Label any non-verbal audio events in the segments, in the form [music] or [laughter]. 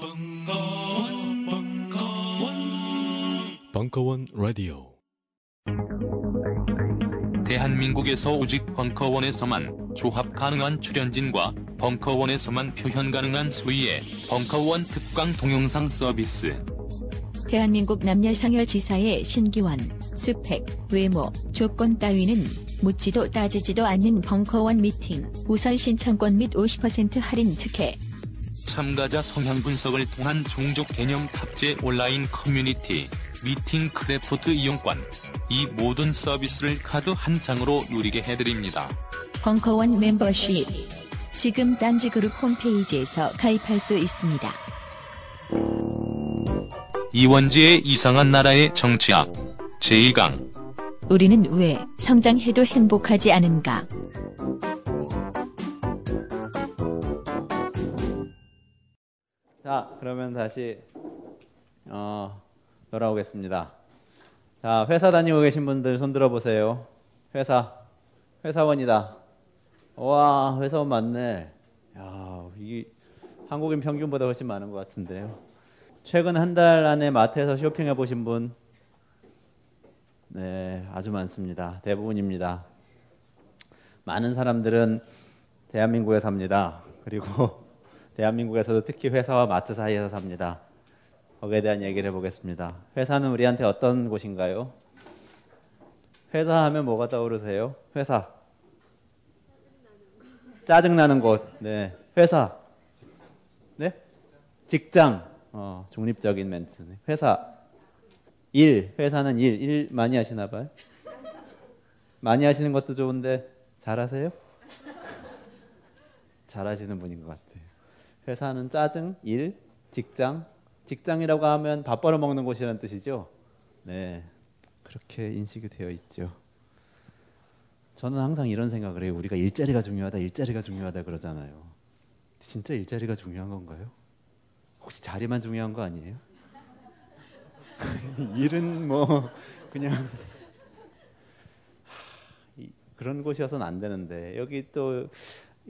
벙커원, 벙커원, 벙커원 라디오. 대한민국에서 오직 벙커원에서만 조합 가능한 출연진과 벙커원에서만 표현 가능한 수위의 벙커원 특강 동영상 서비스. 대한민국 남녀상열지사의 신기원, 스펙, 외모, 조건 따위는 묻지도 따지지도 않는 벙커원 미팅, 우선 신청권 및 50% 할인 특혜. 참가자 성향 분석을 통한 종족 개념 탑재 온라인 커뮤니티, 미팅 크래프트 이용권. 이 모든 서비스를 카드 한 장으로 누리게 해드립니다. 벙커원 멤버십. 지금 딴지그룹 홈페이지에서 가입할 수 있습니다. 이원재의 이상한 나라의 정치학. 제2강. 우리는 왜 성장해도 행복하지 않은가? 자, 그러면 다시 어, 돌아오겠습니다. 자, 회사 다니고 계신 분들 손 들어 보세요. 회사, 회사원이다. 와, 회사원 많네. 야, 이 한국인 평균보다 훨씬 많은 것 같은데요. 최근 한 달 안에 마트에서 쇼핑해 보신 분, 네, 아주 많습니다. 대부분입니다. 많은 사람들은 대한민국에 삽니다. 그리고 대한민국에서도 특히 회사와 마트 사이에서 삽니다. 거기에 대한 얘기를 해보겠습니다. 회사는 우리한테 어떤 곳인가요? 회사 하면 뭐가 떠오르세요? 회사. 짜증나는 곳. 네. 회사. 네? 직장. 어, 중립적인 멘트. 네. 회사. 일. 회사는 일. 일 많이 하시나 봐요? 많이 하시는 것도 좋은데 잘하세요? 잘하시는 분인 것 같아요. 회사는 짜증, 일, 직장. 직장이라고 하면 밥 벌어 먹는 곳이라는 뜻이죠. 네. 그렇게 인식이 되어 있죠. 저는 항상 이런 생각을 해요. 우리가 일자리가 중요하다, 일자리가 중요하다 그러잖아요. 진짜 일자리가 중요한 건가요? 혹시 자리만 중요한 거 아니에요? [laughs] 일은 뭐 그냥 그런 곳이어서는 안 되는데 여기 또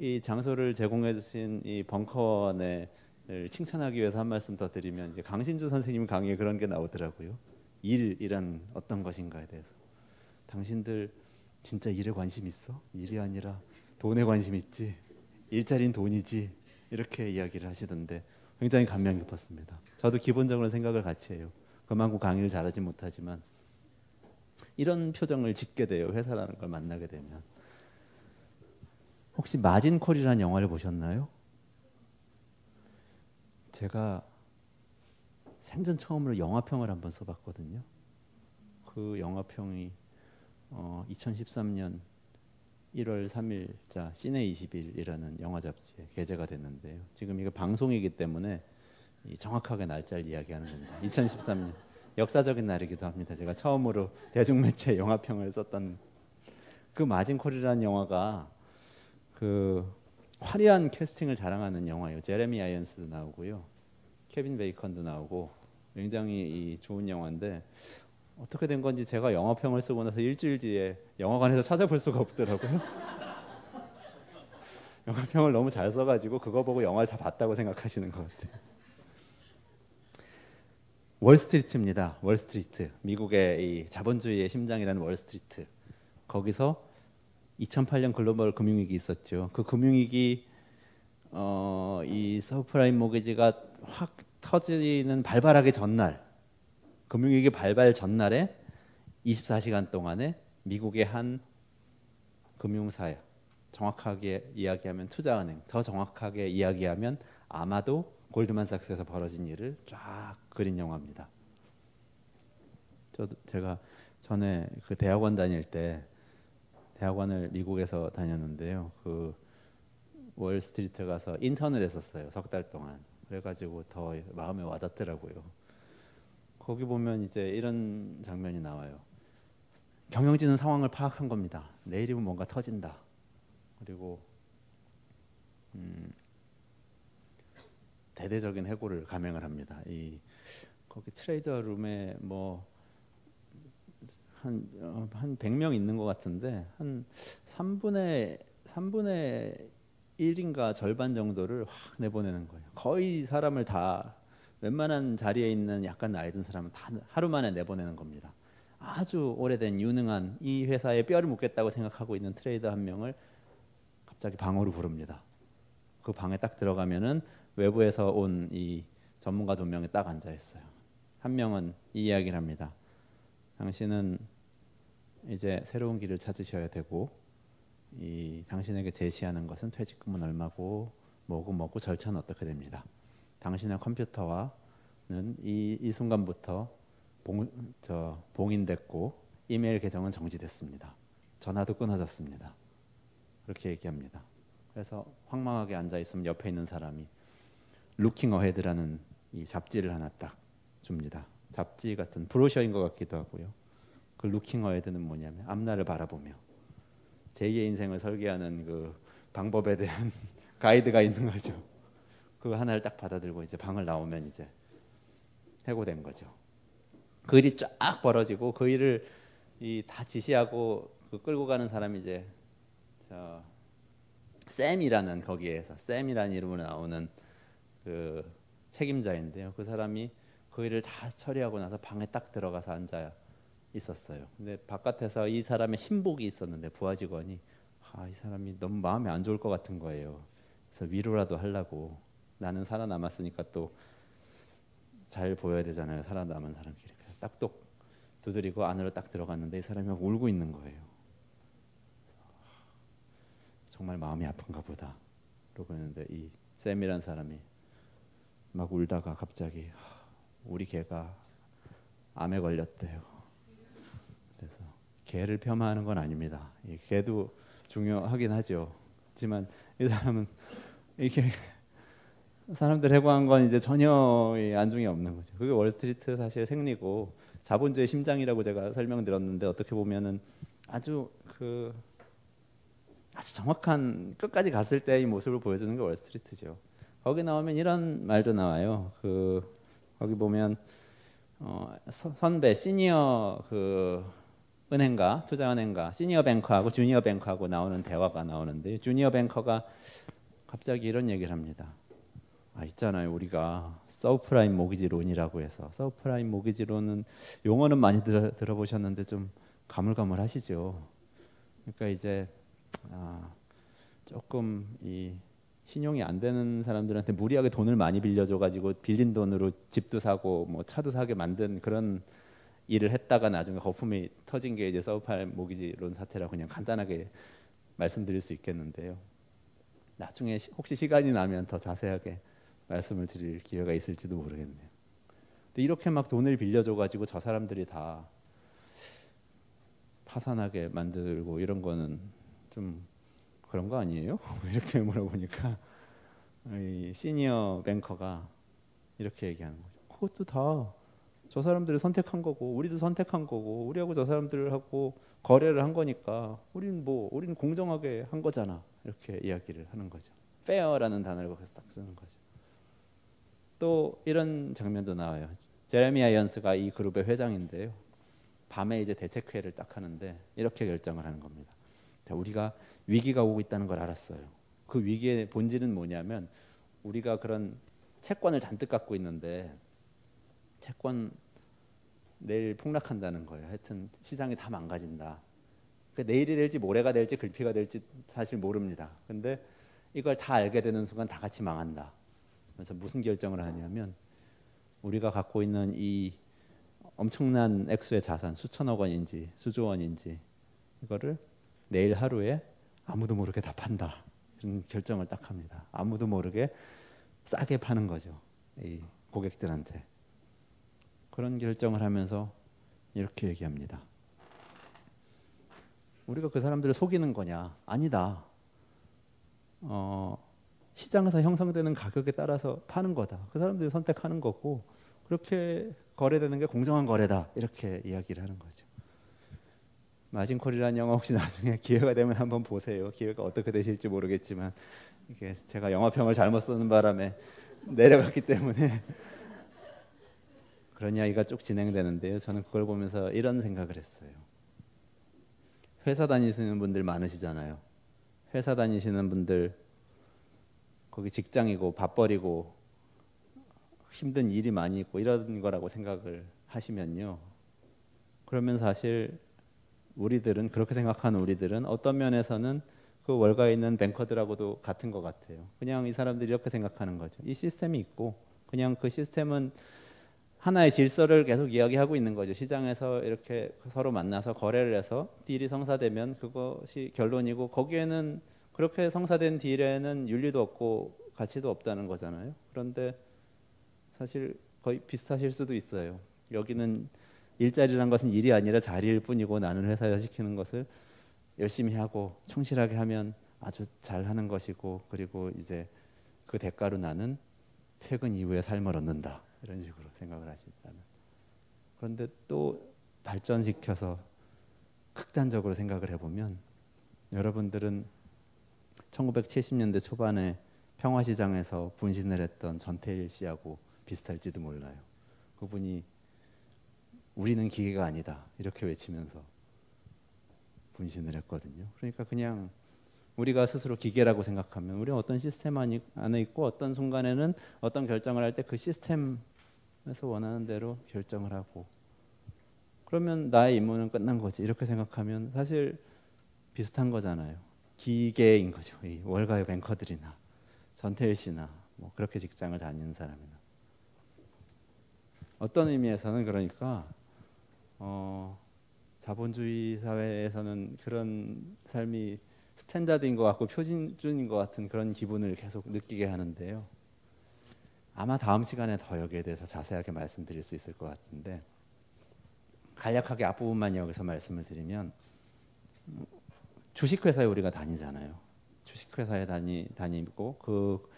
이 장소를 제공해 주신 이 벙커원을 칭찬하기 위해서 한 말씀 더 드리면 이제 강신주 선생님 강의에 그런 게 나오더라고요. 일이란 어떤 것인가에 대해서. 당신들 진짜 일에 관심 있어? 일이 아니라 돈에 관심 있지. 일자리는 돈이지. 이렇게 이야기를 하시던데 굉장히 감명 깊었습니다. 저도 기본적으로 생각을 같이 해요. 그만큼 강의를 잘하지 못하지만 이런 표정을 짓게 돼요. 회사라는 걸 만나게 되면. 혹시 마진콜이라는 영화를 보셨나요? 제가 생전 처음으로 영화평을 한번 써봤거든요. 그 영화평이 어, 2013년 1월 3일자 시네 20일이라는 영화 잡지에 게재가 됐는데요. 지금 이거 방송이기 때문에 정확하게 날짜를 이야기하는 겁니다. 2013년 역사적인 날이기도 합니다. 제가 처음으로 대중매체 영화평을 썼던 그 마진콜이라는 영화가 그 화려한 캐스팅을 자랑하는 영화예요. 제레미 아이언스도 나오고요. 케빈 베이컨도 나오고 굉장히 좋은 영화인데 어떻게 된 건지 제가 영화평을 쓰고 나서 일주일 뒤에 영화관에서 찾아볼 수가 없더라고요. [laughs] 영화평을 너무 잘 써가지고 그거 보고 영화를 다 봤다고 생각하시는 것 같아요. 월스트리트입니다. 월스트리트. 미국의 이 자본주의의 심장이라는 월스트리트. 거기서 2008년 글로벌 금융위기 있었죠. 그 금융위기 어, 이 서브프라임 모기지가 확 터지는 발발하기 전날, 금융위기 발발 전날에 24시간 동안에 미국의 한 금융사, 정확하게 이야기하면 투자은행, 더 정확하게 이야기하면 아마도 골드만삭스에서 벌어진 일을 쫙 그린 영화입니다. 저도 제가 전에 그 대학원 다닐 때 대학원을 미국에서 다녔는데요. 그 월스트리트 가서 인턴을 했었어요. 석 달 동안. 그래가지고 더 마음에 와닿더라고요. 거기 보면 이제 이런 장면이 나와요. 경영진은 상황을 파악한 겁니다. 내일이면 뭔가 터진다. 그리고 음, 대대적인 해고를 감행을 합니다. 이 거기 트레이더 룸에 뭐 한, 어, 한 100명 있는 것 같은데, 한 3분의, 3분의 1인가 절반 정도를 확 내보내는 거예요. 거의 사람을 다 웬만한 자리에 있는 약간 나이 든 사람은 다 하루 만에 내보내는 겁니다. 아주 오래된 유능한 이 회사에 뼈를 묻겠다고 생각하고 있는 트레이더 한 명을 갑자기 방으로 부릅니다. 그 방에 딱 들어가면은 외부에서 온 이 전문가 두 명이 딱 앉아 있어요. 한 명은 이 이야기를 합니다. 당신은 이제 새로운 길을 찾으셔야 되고 이 당신에게 제시하는 것은 퇴직금은 얼마고 뭐고 뭐고 절차는 어떻게 됩니다. 당신의 컴퓨터와는 이, 이 순간부터 봉, 저 봉인됐고 이메일 계정은 정지됐습니다. 전화도 끊어졌습니다. 그렇게 얘기합니다. 그래서 황망하게 앉아 있으면 옆에 있는 사람이 루킹 어헤드라는 이 잡지를 하나 딱 줍니다. 잡지 같은 브로셔인 것 같기도 하고요. 그 루킹 어헤드는 뭐냐면 앞날을 바라보며 제2의 인생을 설계하는 그 방법에 대한 [laughs] 가이드가 있는 거죠. 그 하나를 딱 받아들고 이제 방을 나오면 이제 해고된 거죠. 그 일이 쫙 벌어지고 그 일을 이 다 지시하고 그 끌고 가는 사람이 이제 저 샘이라는 거기에서 샘이라는 이름으로 나오는 그 책임자인데요. 그 사람이 그 일을 다 처리하고 나서 방에 딱 들어가서 앉아 있었어요. 근데 바깥에서 이 사람의 신복이 있었는데 부하 직원이 아, 이 사람이 너무 마음이 안 좋을 것 같은 거예요. 그래서 위로라도 하려고 나는 살아남았으니까 또 잘 보여야 되잖아요. 살아남은 사람끼리. 딱똑 두드리고 안으로 딱 들어갔는데 이 사람이 막 울고 있는 거예요. 정말 마음이 아픈가 보다. 그러고 있는데 이 샘이란 사람이 막 울다가 갑자기 우리 개가 암에 걸렸대요. 그래서 개를 폄하하는 건 아닙니다. 이 개도 중요하긴 하죠. 하지만 이 사람은 이게 사람들 해고한 건 이제 전혀 안중이 없는 거죠. 그게 월스트리트 사실 생리고 자본주의 심장이라고 제가 설명드렸는데 어떻게 보면은 아주 그 아주 정확한 끝까지 갔을 때의 모습을 보여주는 게 월스트리트죠. 거기 나오면 이런 말도 나와요. 그 거기 보면 어, 선배 시니어 그 은행가 투자은행가 senior banker하고 junior banker하고 나오는 대화가 나오는데 junior banker가 갑자기 이런 얘기를 합니다. 아 있잖아요 우리가 서브프라임 모기지론이라고 해서 서브프라임 모기지론은 용어는 많이 들어, 들어보셨는데 좀 가물가물하시죠. 그러니까 이제 아, 조금 이 신용이 안 되는 사람들한테 무리하게 돈을 많이 빌려줘 가지고 빌린 돈으로 집도 사고 뭐 차도 사게 만든 그런 일을 했다가 나중에 거품이 터진 게 이제 서브프라임 모기지론 사태라고 그냥 간단하게 말씀드릴 수 있겠는데요. 나중에 혹시 시간이 나면 더 자세하게 말씀을 드릴 기회가 있을지도 모르겠네요. 근데 이렇게 막 돈을 빌려줘 가지고 저 사람들이 다 파산하게 만들고 이런 거는 좀 그런 거 아니에요? [laughs] 이렇게 물어보니까 이 시니어 뱅커가 이렇게 얘기하는 거죠. 그것도 다 저 사람들이 선택한 거고 우리도 선택한 거고 우리하고 저 사람들하고 거래를 한 거니까 우리는 뭐 우리는 공정하게 한 거잖아 이렇게 이야기를 하는 거죠. fair라는 단어를 거기서 딱 쓰는 거죠. 또 이런 장면도 나와요. 제레미 아이언스가 이 그룹의 회장인데요. 밤에 이제 대책회를 딱 하는데 이렇게 결정을 하는 겁니다. 우리가 위기가 오고 있다는 걸 알았어요. 그 위기의 본질은 뭐냐면 우리가 그런 채권을 잔뜩 갖고 있는데 채권 내일 폭락한다는 거예요. 하여튼 시장이 다 망가진다. 그러니까 내일이 될지 모레가 될지 글피가 될지 사실 모릅니다. 근데 이걸 다 알게 되는 순간 다 같이 망한다. 그래서 무슨 결정을 하냐면 우리가 갖고 있는 이 엄청난 액수의 자산 수천억 원인지 수조 원인지 이거를 내일 하루에 아무도 모르게 다 판다 이런 결정을 딱 합니다. 아무도 모르게 싸게 파는 거죠. 이 고객들한테 그런 결정을 하면서 이렇게 얘기합니다. 우리가 그 사람들을 속이는 거냐? 아니다. 어, 시장에서 형성되는 가격에 따라서 파는 거다. 그 사람들이 선택하는 거고 그렇게 거래되는 게 공정한 거래다. 이렇게 이야기를 하는 거죠. 마진콜이라는 영화 혹시 [laughs] 나중에 기회가 되면 한번 보세요. 기회가 어떻게 되실지 모르겠지만 이게 제가 영화평을 잘못 쓰는 바람에 내려갔기 때문에 [laughs] 그런 이야기가 쭉 진행되는데요. 저는 그걸 보면서 이런 생각을 했어요. 회사 다니시는 분들 많으시잖아요. 회사 다니시는 분들 거기 직장이고 밥벌이고 힘든 일이 많이 있고 이런 거라고 생각을 하시면요. 그러면 사실 우리들은 그렇게 생각하는 우리들은 어떤 면에서는 그 월가에 있는 뱅커들하고도 같은 것 같아요. 그냥 이 사람들이 이렇게 생각하는 거죠. 이 시스템이 있고 그냥 그 시스템은 하나의 질서를 계속 이야기하고 있는 거죠. 시장에서 이렇게 서로 만나서 거래를 해서 딜이 성사되면 그것이 결론이고 거기에는 그렇게 성사된 딜에는 윤리도 없고 가치도 없다는 거잖아요. 그런데 사실 거의 비슷하실 수도 있어요. 여기는 일자리란 것은 일이 아니라 자리일 뿐이고 나는 회사에서 시키는 것을 열심히 하고 충실하게 하면 아주 잘하는 것이고 그리고 이제 그 대가로 나는 퇴근 이후에 삶을 얻는다 이런 식으로 생각을 하신다면 그런데 또 발전시켜서 극단적으로 생각을 해보면 여러분들은 1970년대 초반에 평화시장에서 분신을 했던 전태일 씨하고 비슷할지도 몰라요. 그분이 우리는 기계가 아니다 이렇게 외치면서 분신을 했거든요. 그러니까 그냥 우리가 스스로 기계라고 생각하면 우리는 어떤 시스템 안에 있고 어떤 순간에는 어떤 결정을 할 때 그 시스템에서 원하는 대로 결정을 하고 그러면 나의 임무는 끝난 거지 이렇게 생각하면 사실 비슷한 거잖아요. 기계인 거죠. 이 월가의 banker들이나 전태일 씨나 뭐 그렇게 직장을 다니는 사람이나 어떤 의미에서는 그러니까 어, 자본주의 사회에서는 그런 삶이 standard인 것 같고 표준인 것 같은 그런 기분을 계속 느끼게 하는데요. 아마 다음 시간에 더 여기에 대해서 자세하게 말씀드릴 수 있을 것 같은데 간략하게 앞부분만 여기서 말씀을 드리면 주식회사에 우리가 다니잖아요. 주식회사에 다니, 다니고 그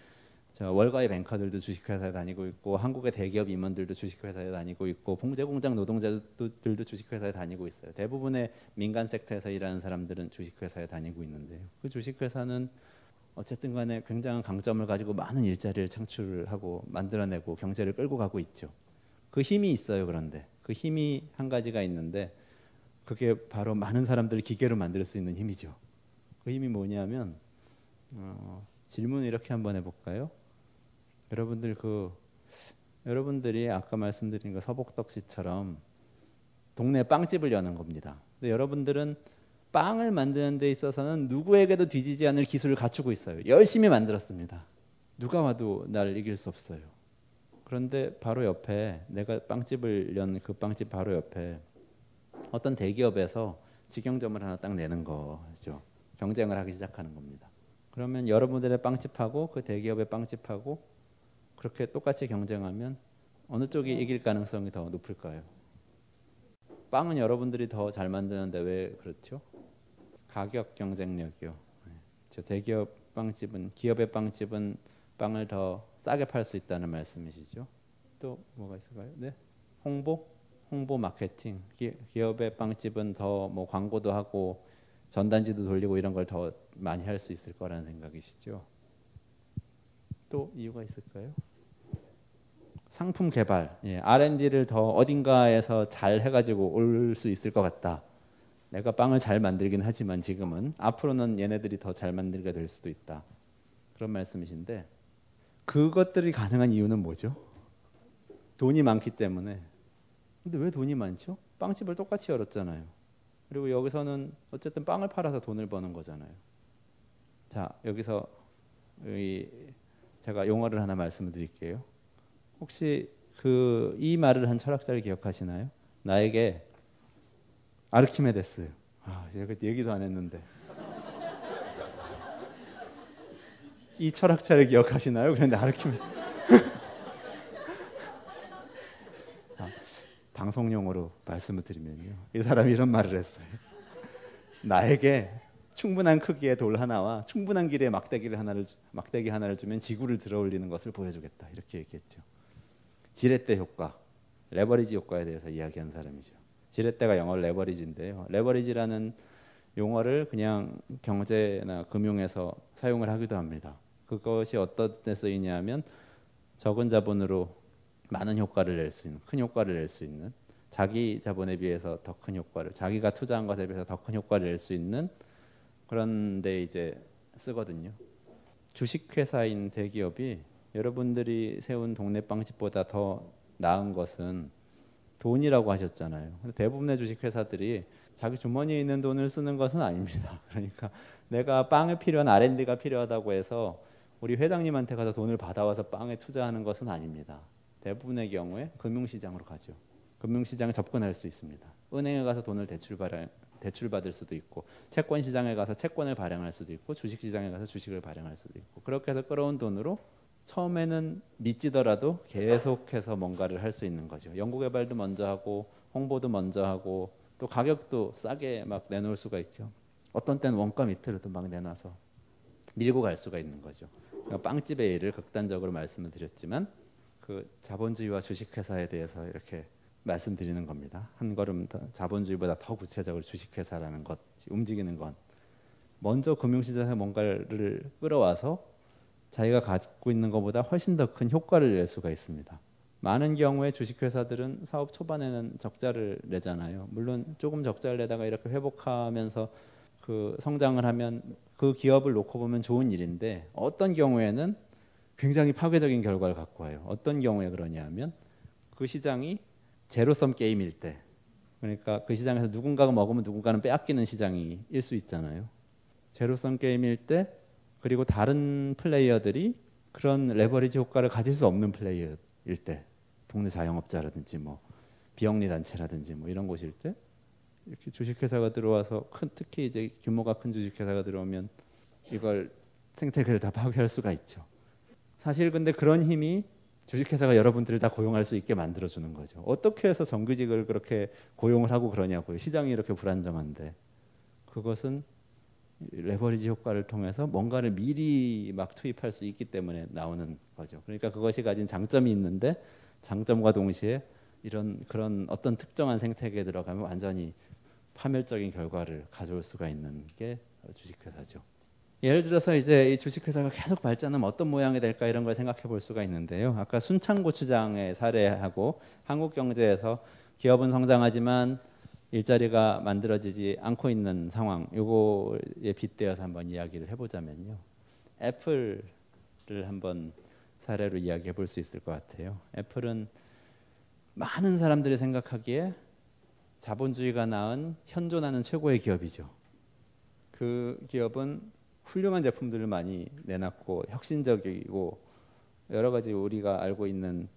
월가의 뱅커들도 주식회사에 다니고 있고 한국의 대기업 임원들도 주식회사에 다니고 있고 봉제공장 노동자들도 주식회사에 다니고 있어요. 대부분의 민간 섹터에서 일하는 사람들은 주식회사에 다니고 있는데요. 그 주식회사는 어쨌든 간에 굉장한 강점을 가지고 많은 일자리를 창출하고 만들어내고 경제를 끌고 가고 있죠. 그 힘이 있어요. 그런데 그 힘이 한 가지가 있는데 그게 바로 많은 사람들을 기계로 만들 수 있는 힘이죠. 그 힘이 뭐냐면 어, 질문 이렇게 한번 해볼까요? 여러분들 그 여러분들이 아까 말씀드린 그 서복덕 씨처럼 동네 빵집을 여는 겁니다. 근데 여러분들은 빵을 만드는 데 있어서는 누구에게도 뒤지지 않을 기술을 갖추고 있어요. 열심히 만들었습니다. 누가 와도 날 이길 수 없어요. 그런데 바로 옆에 내가 빵집을 연 그 빵집 바로 옆에 어떤 대기업에서 직영점을 하나 딱 내는 거죠. 경쟁을 하기 시작하는 겁니다. 그러면 여러분들의 빵집하고 그 대기업의 빵집하고 그렇게 똑같이 경쟁하면 어느 쪽이 이길 가능성이 더 높을까요? 빵은 여러분들이 더 잘 만드는데 왜 그렇죠? 가격 경쟁력이요. 저 대기업 빵집은 기업의 빵집은 빵을 더 싸게 팔 수 있다는 말씀이시죠? 또 뭐가 있을까요? 네, 홍보, 홍보 마케팅. 기, 업의 빵집은 더 뭐 광고도 하고 전단지도 돌리고 이런 걸 더 많이 할 수 있을 거라는 생각이시죠? 또 이유가 있을까요? 상품 개발, 예, R&D를 더 어딘가에서 잘 해가지고 올 수 있을 것 같다. 내가 빵을 잘 만들긴 하지만 지금은 앞으로는 얘네들이 더 잘 만들게 될 수도 있다. 그런 말씀이신데 그것들이 가능한 이유는 뭐죠? 돈이 많기 때문에. 근데 왜 돈이 많죠? 빵집을 똑같이 열었잖아요. 그리고 여기서는 어쨌든 빵을 팔아서 돈을 버는 거잖아요. 자 여기서 제가 용어를 하나 말씀을 드릴게요. 혹시 그 이 말을 한 철학자를 기억하시나요? 나에게 아르키메데스. 아, 얘기도 안 했는데. 이 철학자를 기억하시나요? 그런데 아르키메 [laughs] 자, 방송용으로 말씀을 드리면요. 이 사람이 이런 말을 했어요. 나에게 충분한 크기의 돌 하나와 충분한 길의 막대기를 하나를 막대기 하나를 주면 지구를 들어 올리는 것을 보여주겠다. 이렇게 얘기했죠. 지렛대 효과, 레버리지 효과에 대해서 이야기한 사람이죠. 지렛대가 영어 레버리지인데요. 레버리지라는 용어를 그냥 경제나 금융에서 사용을 하기도 합니다. 그것이 어떤 때 쓰이냐면 적은 자본으로 많은 효과를 낼 수 있는 큰 효과를 낼 수 있는 자기 자본에 비해서 더 큰 효과를 자기가 투자한 것에 비해서 더 큰 효과를 낼 수 있는 그런데 이제 쓰거든요. 주식회사인 대기업이 여러분들이 세운 동네 빵집보다 더 나은 것은 돈이라고 하셨잖아요. 대부분의 주식회사들이 자기 주머니에 있는 돈을 쓰는 것은 아닙니다. [laughs] 그러니까 내가 빵에 필요한 R&D가 필요하다고 해서 우리 회장님한테 가서 돈을 받아와서 빵에 투자하는 것은 아닙니다. 대부분의 경우에 금융시장으로 가죠. 금융시장에 접근할 수 있습니다. 은행에 가서 돈을 대출 발행, 대출 받을 수도 있고 채권 시장에 가서 채권을 발행할 수도 있고 주식 시장에 가서 주식을 발행할 수도 있고 그렇게 해서 끌어온 돈으로 처음에는 믿지더라도 계속해서 뭔가를 할 수 있는 거죠. 연구 개발도 먼저 하고 홍보도 먼저 하고 또 가격도 싸게 막 내놓을 수가 있죠. 어떤 때는 원가 밑으로도 막 내놔서 밀고 갈 수가 있는 거죠. 그러니까 빵집의 예를 극단적으로 말씀을 드렸지만 그 자본주의와 주식회사에 대해서 이렇게 말씀드리는 겁니다. 한 걸음 더 자본주의보다 더 구체적으로 주식회사라는 것 움직이는 건 먼저 금융시장에 뭔가를 끌어와서 자기가 가지고 있는 것보다 훨씬 더 큰 효과를 낼 수가 있습니다. 많은 경우에 주식회사들은 사업 초반에는 적자를 내잖아요. 물론 조금 적자를 내다가 이렇게 회복하면서 그 성장을 하면 그 기업을 놓고 보면 좋은 일인데 어떤 경우에는 굉장히 파괴적인 결과를 갖고 와요. 어떤 경우에 그러냐면 그 시장이 제로섬 게임일 때 그러니까 그 시장에서 누군가가 먹으면 누군가는 빼앗기는 시장일 수 있잖아요. 제로섬 게임일 때 그리고 다른 플레이어들이 그런 레버리지 효과를 가질 수 없는 플레이어일 때 동네 자영업자라든지 뭐 비영리 단체라든지 뭐 이런 곳일 때 이렇게 주식회사가 들어와서 큰 특히 이제 규모가 큰 주식회사가 들어오면 이걸 생태계를 다 파괴할 수가 있죠. 사실 근데 그런 힘이 주식회사가 여러분들을 다 고용할 수 있게 만들어주는 거죠. 어떻게 해서 정규직을 그렇게 고용을 하고 그러냐고요. 시장이 이렇게 불안정한데 그것은 레버리지 효과를 통해서 뭔가를 미리 막 투입할 수 있기 때문에 나오는 거죠. 그러니까 그것이 가진 장점이 있는데 장점과 동시에 이런 그런 어떤 특정한 생태계에 들어가면 완전히 파멸적인 결과를 가져올 수가 있는 게 주식회사죠. 예를 들어서 이제 이 주식회사가 계속 발전하면 어떤 모양이 될까 이런 걸 생각해 볼 수가 있는데요. 아까 순창 고추장의 사례하고 한국 경제에서 기업은 성장하지만 일자리가 만들어지지 않고 있는 상황 요거에 빗대어서 한번 이야기를 해보자면요. 애플을 한번 사례로 이야기해 볼 수 있을 것 같아요. 애플은 많은 사람들이 생각하기에 자본주의가 낳은 현존하는 최고의 기업이죠. 그 기업은 훌륭한 제품들을 많이 내놨고 혁신적이고 여러 가지 우리가 알고 있는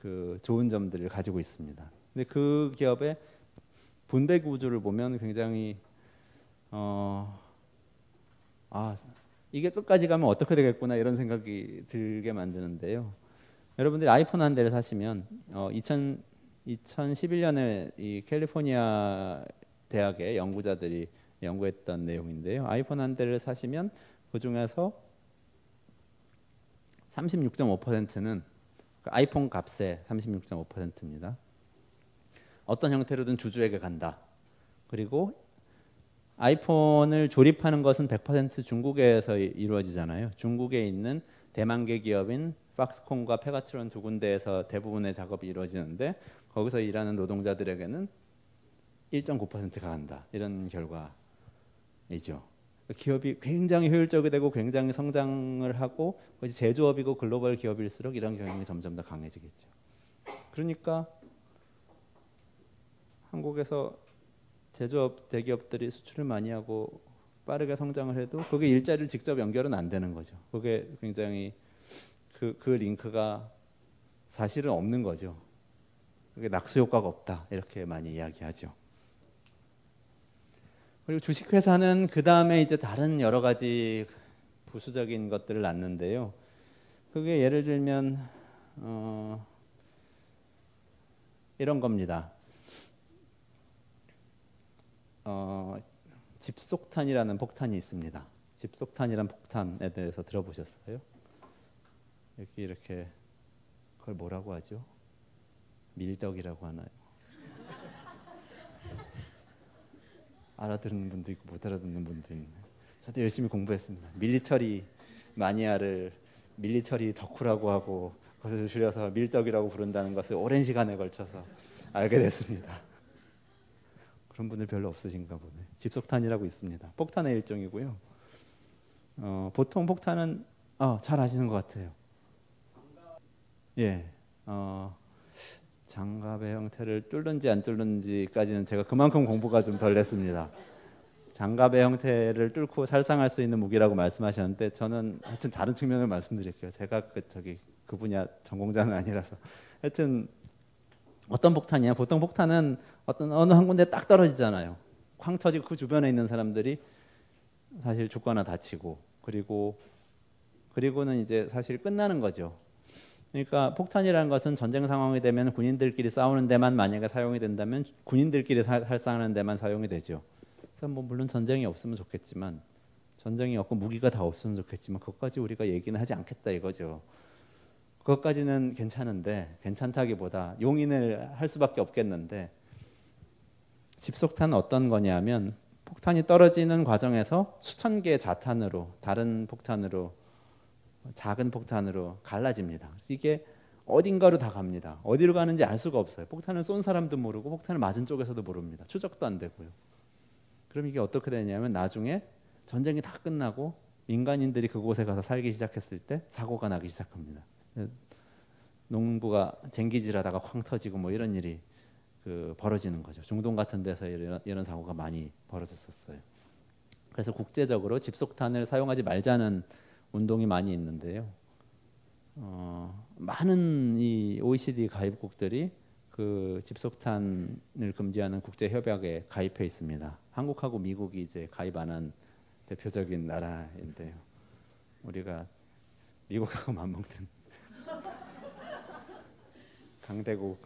그 좋은 점들을 가지고 있습니다. 근데 그 기업의 분배 구조를 보면 굉장히 어, 아 이게 끝까지 가면 어떻게 되겠구나 이런 생각이 들게 만드는데요. 여러분들이 아이폰 한 대를 사시면 어, 2000, 2011년에 이 캘리포니아 대학의 연구자들이 연구했던 내용인데요. 아이폰 한 대를 사시면 그 중에서 36.5%는 그 아이폰 값의 36.5%입니다. 어떤 형태로든 주주에게 간다. 그리고 아이폰을 조립하는 것은 100% 중국에서 이루어지잖아요. 중국에 있는 대만계 기업인 팍스콘과 페가트론 두 군데에서 대부분의 작업이 이루어지는데 거기서 일하는 노동자들에게는 1.9%가 간다. 이런 결과이죠. 기업이 굉장히 효율적이 되고 굉장히 성장을 하고 제조업이고 글로벌 기업일수록 이런 경향이 점점 더 강해지겠죠. 그러니까 한국에서 제조업 대기업들이 수출을 많이 하고 빠르게 성장을 해도 그게 일자리를 직접 연결은 안 되는 거죠. 그게 굉장히 그, 그 링크가 사실은 없는 거죠. 그게 낙수 효과가 없다 이렇게 많이 이야기하죠. 그리고 주식회사는 그 다음에 이제 다른 여러 가지 부수적인 것들을 낳는데요. 그게 예를 들면 어, 이런 겁니다. 어, 집속탄이라는 폭탄이 있습니다. 집속탄이라는 폭탄에 대해서 들어보셨어요? 여기 이렇게 그걸 뭐라고 하죠? 밀덕이라고 하나요? [laughs] 알아듣는 분도 있고 못 알아듣는 분도 있네. 저도 열심히 공부했습니다. 밀리터리 마니아를 밀리터리 덕후라고 하고 그것을 줄여서 밀덕이라고 부른다는 것을 오랜 시간에 걸쳐서 알게 됐습니다. 그런 분들 별로 없으신가 보네. 집속탄이라고 있습니다. 폭탄의 일종이고요. 어, 보통 폭탄은 어, 잘 아시는 것 같아요. 예, 어, 장갑의 형태를 뚫는지 안 뚫는지까지는 제가 그만큼 공부가 좀 덜 됐습니다. 장갑의 형태를 뚫고 살상할 수 있는 무기라고 말씀하셨는데 저는 하여튼 다른 측면을 말씀드릴게요. 제가 그 저기 그 분야 전공자는 아니라서 하여튼 어떤 폭탄이야? 보통 폭탄은 어떤 어느 한 군데 딱 떨어지잖아요. 쾅 터지고 그 주변에 있는 사람들이 사실 죽거나 다치고 그리고 그리고는 이제 사실 끝나는 거죠. 그러니까 폭탄이라는 것은 전쟁 상황이 되면 군인들끼리 싸우는 데만 만약에 사용이 된다면 군인들끼리 살상하는 데만 사용이 되죠. 그래서 뭐 물론 전쟁이 없으면 좋겠지만 전쟁이 없고 무기가 다 없으면 좋겠지만 그것까지 우리가 얘기는 하지 않겠다 이거죠. 그것까지는 괜찮은데 괜찮다기보다 용인을 할 수밖에 없겠는데 집속탄은 어떤 거냐면 폭탄이 떨어지는 과정에서 수천 개의 자탄으로 다른 폭탄으로 작은 폭탄으로 갈라집니다. 이게 어딘가로 다 갑니다. 어디로 가는지 알 수가 없어요. 폭탄을 쏜 사람도 모르고 폭탄을 맞은 쪽에서도 모릅니다. 추적도 안 되고요. 그럼 이게 어떻게 되냐면 나중에 전쟁이 다 끝나고 민간인들이 그곳에 가서 살기 시작했을 때 사고가 나기 시작합니다. 농부가 쟁기질하다가 쾅 터지고 뭐 이런 일이 그 벌어지는 거죠. 중동 같은 데서 이런, 이런 사고가 많이 벌어졌었어요. 그래서 국제적으로 집속탄을 사용하지 말자는 운동이 많이 있는데요. 어, 많은 이 OECD 가입국들이 그 집속탄을 금지하는 국제 협약에 가입해 있습니다. 한국하고 미국이 이제 가입 안 한 대표적인 나라인데요. 우리가 미국하고 맞먹는 강대국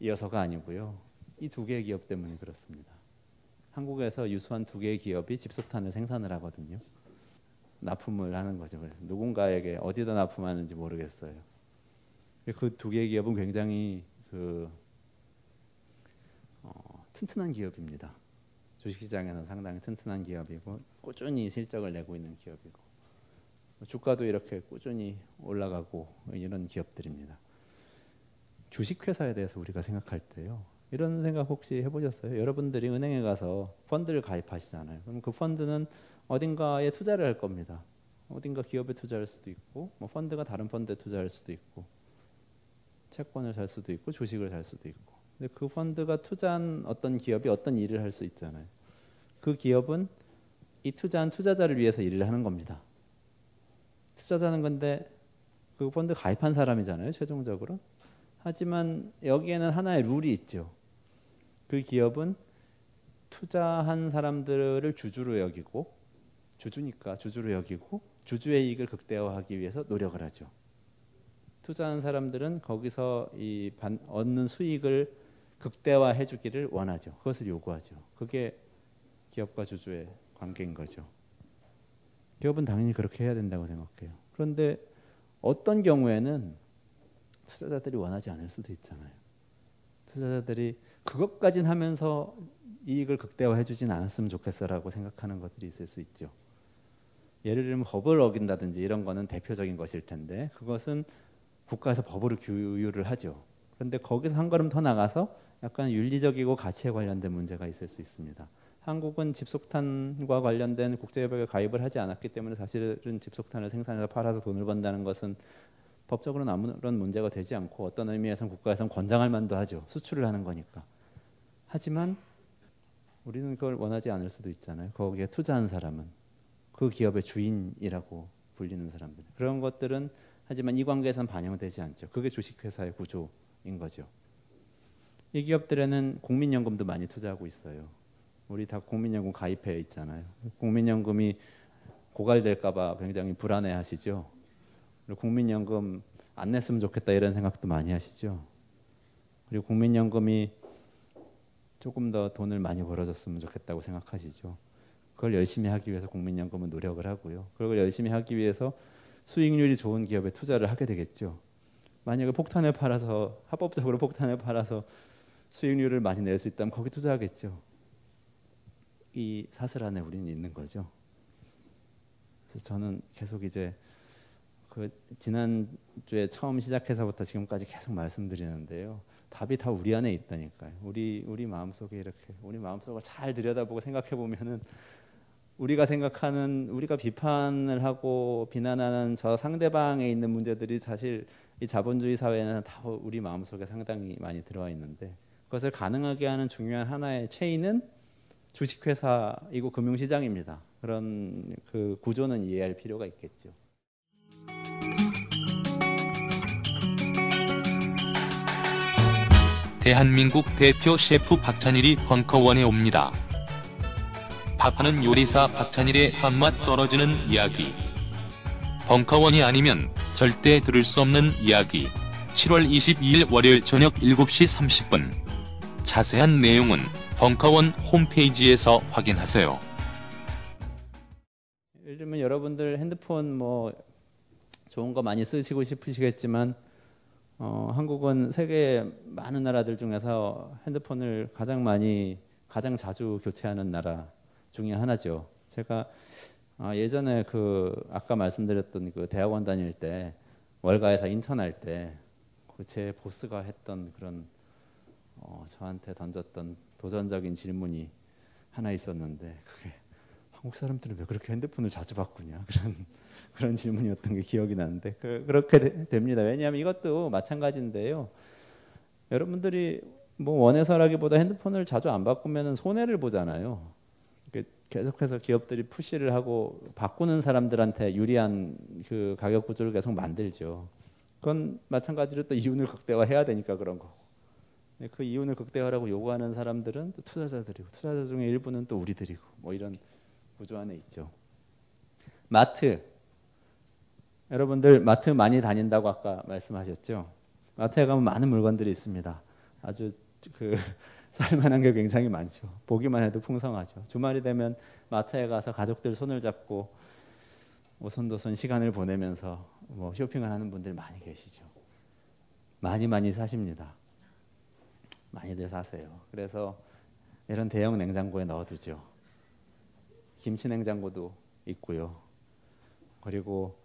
이어서가 아니고요. 이 두 개의 기업 때문에 그렇습니다. 한국에서 유수한 두 개의 기업이 집속탄을 생산을 하거든요. 납품을 하는 거죠. 그래서 누군가에게 어디다 납품하는지 모르겠어요. 그 두 개의 기업은 굉장히 그 어, 튼튼한 기업입니다. 주식시장에서 상당히 튼튼한 기업이고 꾸준히 실적을 내고 있는 기업이고 주가도 이렇게 꾸준히 올라가고 이런 기업들입니다. 주식회사에 대해서 우리가 생각할 때요. 이런 생각 혹시 해보셨어요? 여러분들이 은행에 가서 펀드를 가입하시잖아요. 그럼 그 펀드는 어딘가에 투자를 할 겁니다. 어딘가 기업에 투자할 수도 있고, 뭐 펀드가 다른 펀드에 투자할 수도 있고, 채권을 살 수도 있고, 주식을 살 수도 있고. 근데 그 펀드가 투자한 어떤 기업이 어떤 일을 할 수 있잖아요. 그 기업은 이 투자한 투자자를 위해서 일을 하는 겁니다. 투자자는 건데 그 펀드 가입한 사람이잖아요, 최종적으로. 하지만 여기에는 하나의 룰이 있죠. 그 기업은 투자한 사람들을 주주로 여기고 주주니까 주주로 여기고 주주의 이익을 극대화하기 위해서 노력을 하죠. 투자한 사람들은 거기서 이 반, 얻는 수익을 극대화해 주기를 원하죠. 그것을 요구하죠. 그게 기업과 주주의 관계인 거죠. 기업은 당연히 그렇게 해야 된다고 생각해요. 그런데 어떤 경우에는 투자자들이 원하지 않을 수도 있잖아요. 투자자들이 그것까진 하면서 이익을 극대화해 주진 않았으면 좋겠어라고 생각하는 것들이 있을 수 있죠. 예를 들면 법을 어긴다든지 이런 거는 대표적인 것일 텐데 그것은 국가에서 법으로 규율을 하죠. 그런데 거기서 한 걸음 더 나가서 약간 윤리적이고 가치에 관련된 문제가 있을 수 있습니다. 한국은 집속탄과 관련된 국제협약에 가입을 하지 않았기 때문에 사실은 집속탄을 생산해서 팔아서 돈을 번다는 것은 법적으로는 아무런 문제가 되지 않고 어떤 의미에서는 국가에서는 권장할 만도 하죠. 수출을 하는 거니까. 하지만 우리는 그걸 원하지 않을 수도 있잖아요. 거기에 투자한 사람은 그 기업의 주인이라고 불리는 사람들. 그런 것들은 하지만 이 관계에선 반영되지 않죠. 그게 주식회사의 구조인 거죠. 이 기업들에는 국민연금도 많이 투자하고 있어요. 우리 다 국민연금 가입해 있잖아요. 국민연금이 고갈될까봐 굉장히 불안해하시죠. 국민연금 안 냈으면 좋겠다 이런 생각도 많이 하시죠. 그리고 국민연금이 조금 더 돈을 많이 벌어줬으면 좋겠다고 생각하시죠. 그걸 열심히 하기 위해서 국민연금은 노력을 하고요. 그걸 열심히 하기 위해서 수익률이 좋은 기업에 투자를 하게 되겠죠. 만약에 폭탄을 팔아서 합법적으로 폭탄을 팔아서 수익률을 많이 낼 수 있다면 거기 투자하겠죠. 이 사슬 안에 우리는 있는 거죠. 그래서 저는 계속 이제 그 지난 주에 처음 시작해서부터 지금까지 계속 말씀드리는데요. 답이 다 우리 안에 있다니까요. 우리 우리 마음속에 이렇게 우리 마음속을 잘 들여다보고 생각해 보면은 우리가 생각하는 우리가 비판을 하고 비난하는 저 상대방에 있는 문제들이 사실 이 자본주의 사회는 다 우리 마음속에 상당히 많이 들어와 있는데 그것을 가능하게 하는 중요한 하나의 체인은 주식회사이고 금융시장입니다. 그런 그 구조는 이해할 필요가 있겠죠. 대한민국 대표 셰프 박찬일이 벙커원에 옵니다. 밥하는 요리사 박찬일의 밥맛 떨어지는 이야기. 벙커원이 아니면 절대 들을 수 없는 이야기. 7월 22일 월요일 저녁 7시 30분. 자세한 내용은 벙커원 홈페이지에서 확인하세요. 예를 들면 여러분들 핸드폰 뭐 좋은 거 많이 쓰시고 싶으시겠지만 어, 한국은 세계 많은 나라들 중에서 핸드폰을 가장 많이 가장 자주 교체하는 나라 중에 하나죠. 제가 아, 예전에 그 아까 말씀드렸던 그 대학원 다닐 때 월가에서 인턴할 때 제 보스가 했던 그런 어, 저한테 던졌던 도전적인 질문이 하나 있었는데 그게 한국 사람들은 왜 그렇게 핸드폰을 자주 바꾸냐 그런 그런 질문이었던 게 기억이 나는데 그, 렇게 되, 됩니다. 왜냐하면 이것도 마찬가지인데요. 여러분들이 뭐 원해서라기보다 핸드폰을 자주 안 바꾸면 손해를 보잖아요. 계속해서 기업들이 푸시를 하고 바꾸는 사람들한테 유리한 그 가격 구조를 계속 만들죠. 그건 마찬가지로 또 이윤을 극대화해야 되니까 그런 거고. 그 이윤을 극대화라고 요구하는 사람들은 또 투자자들이고 투자자 중에 일부는 또 우리들이고 뭐 이런 구조 안에 있죠. 마트 여러분들 마트 많이 다닌다고 아까 말씀하셨죠. 마트에 가면 많은 물건들이 있습니다. 아주 그 [laughs] 살만한 게 굉장히 많죠. 보기만 해도 풍성하죠. 주말이 되면 마트에 가서 가족들 손을 잡고 오손도손 시간을 보내면서 뭐 쇼핑을 하는 분들 많이 계시죠. 많이 많이 사십니다. 많이들 사세요. 그래서 이런 대형 냉장고에 넣어두죠. 김치 냉장고도 있고요. 그리고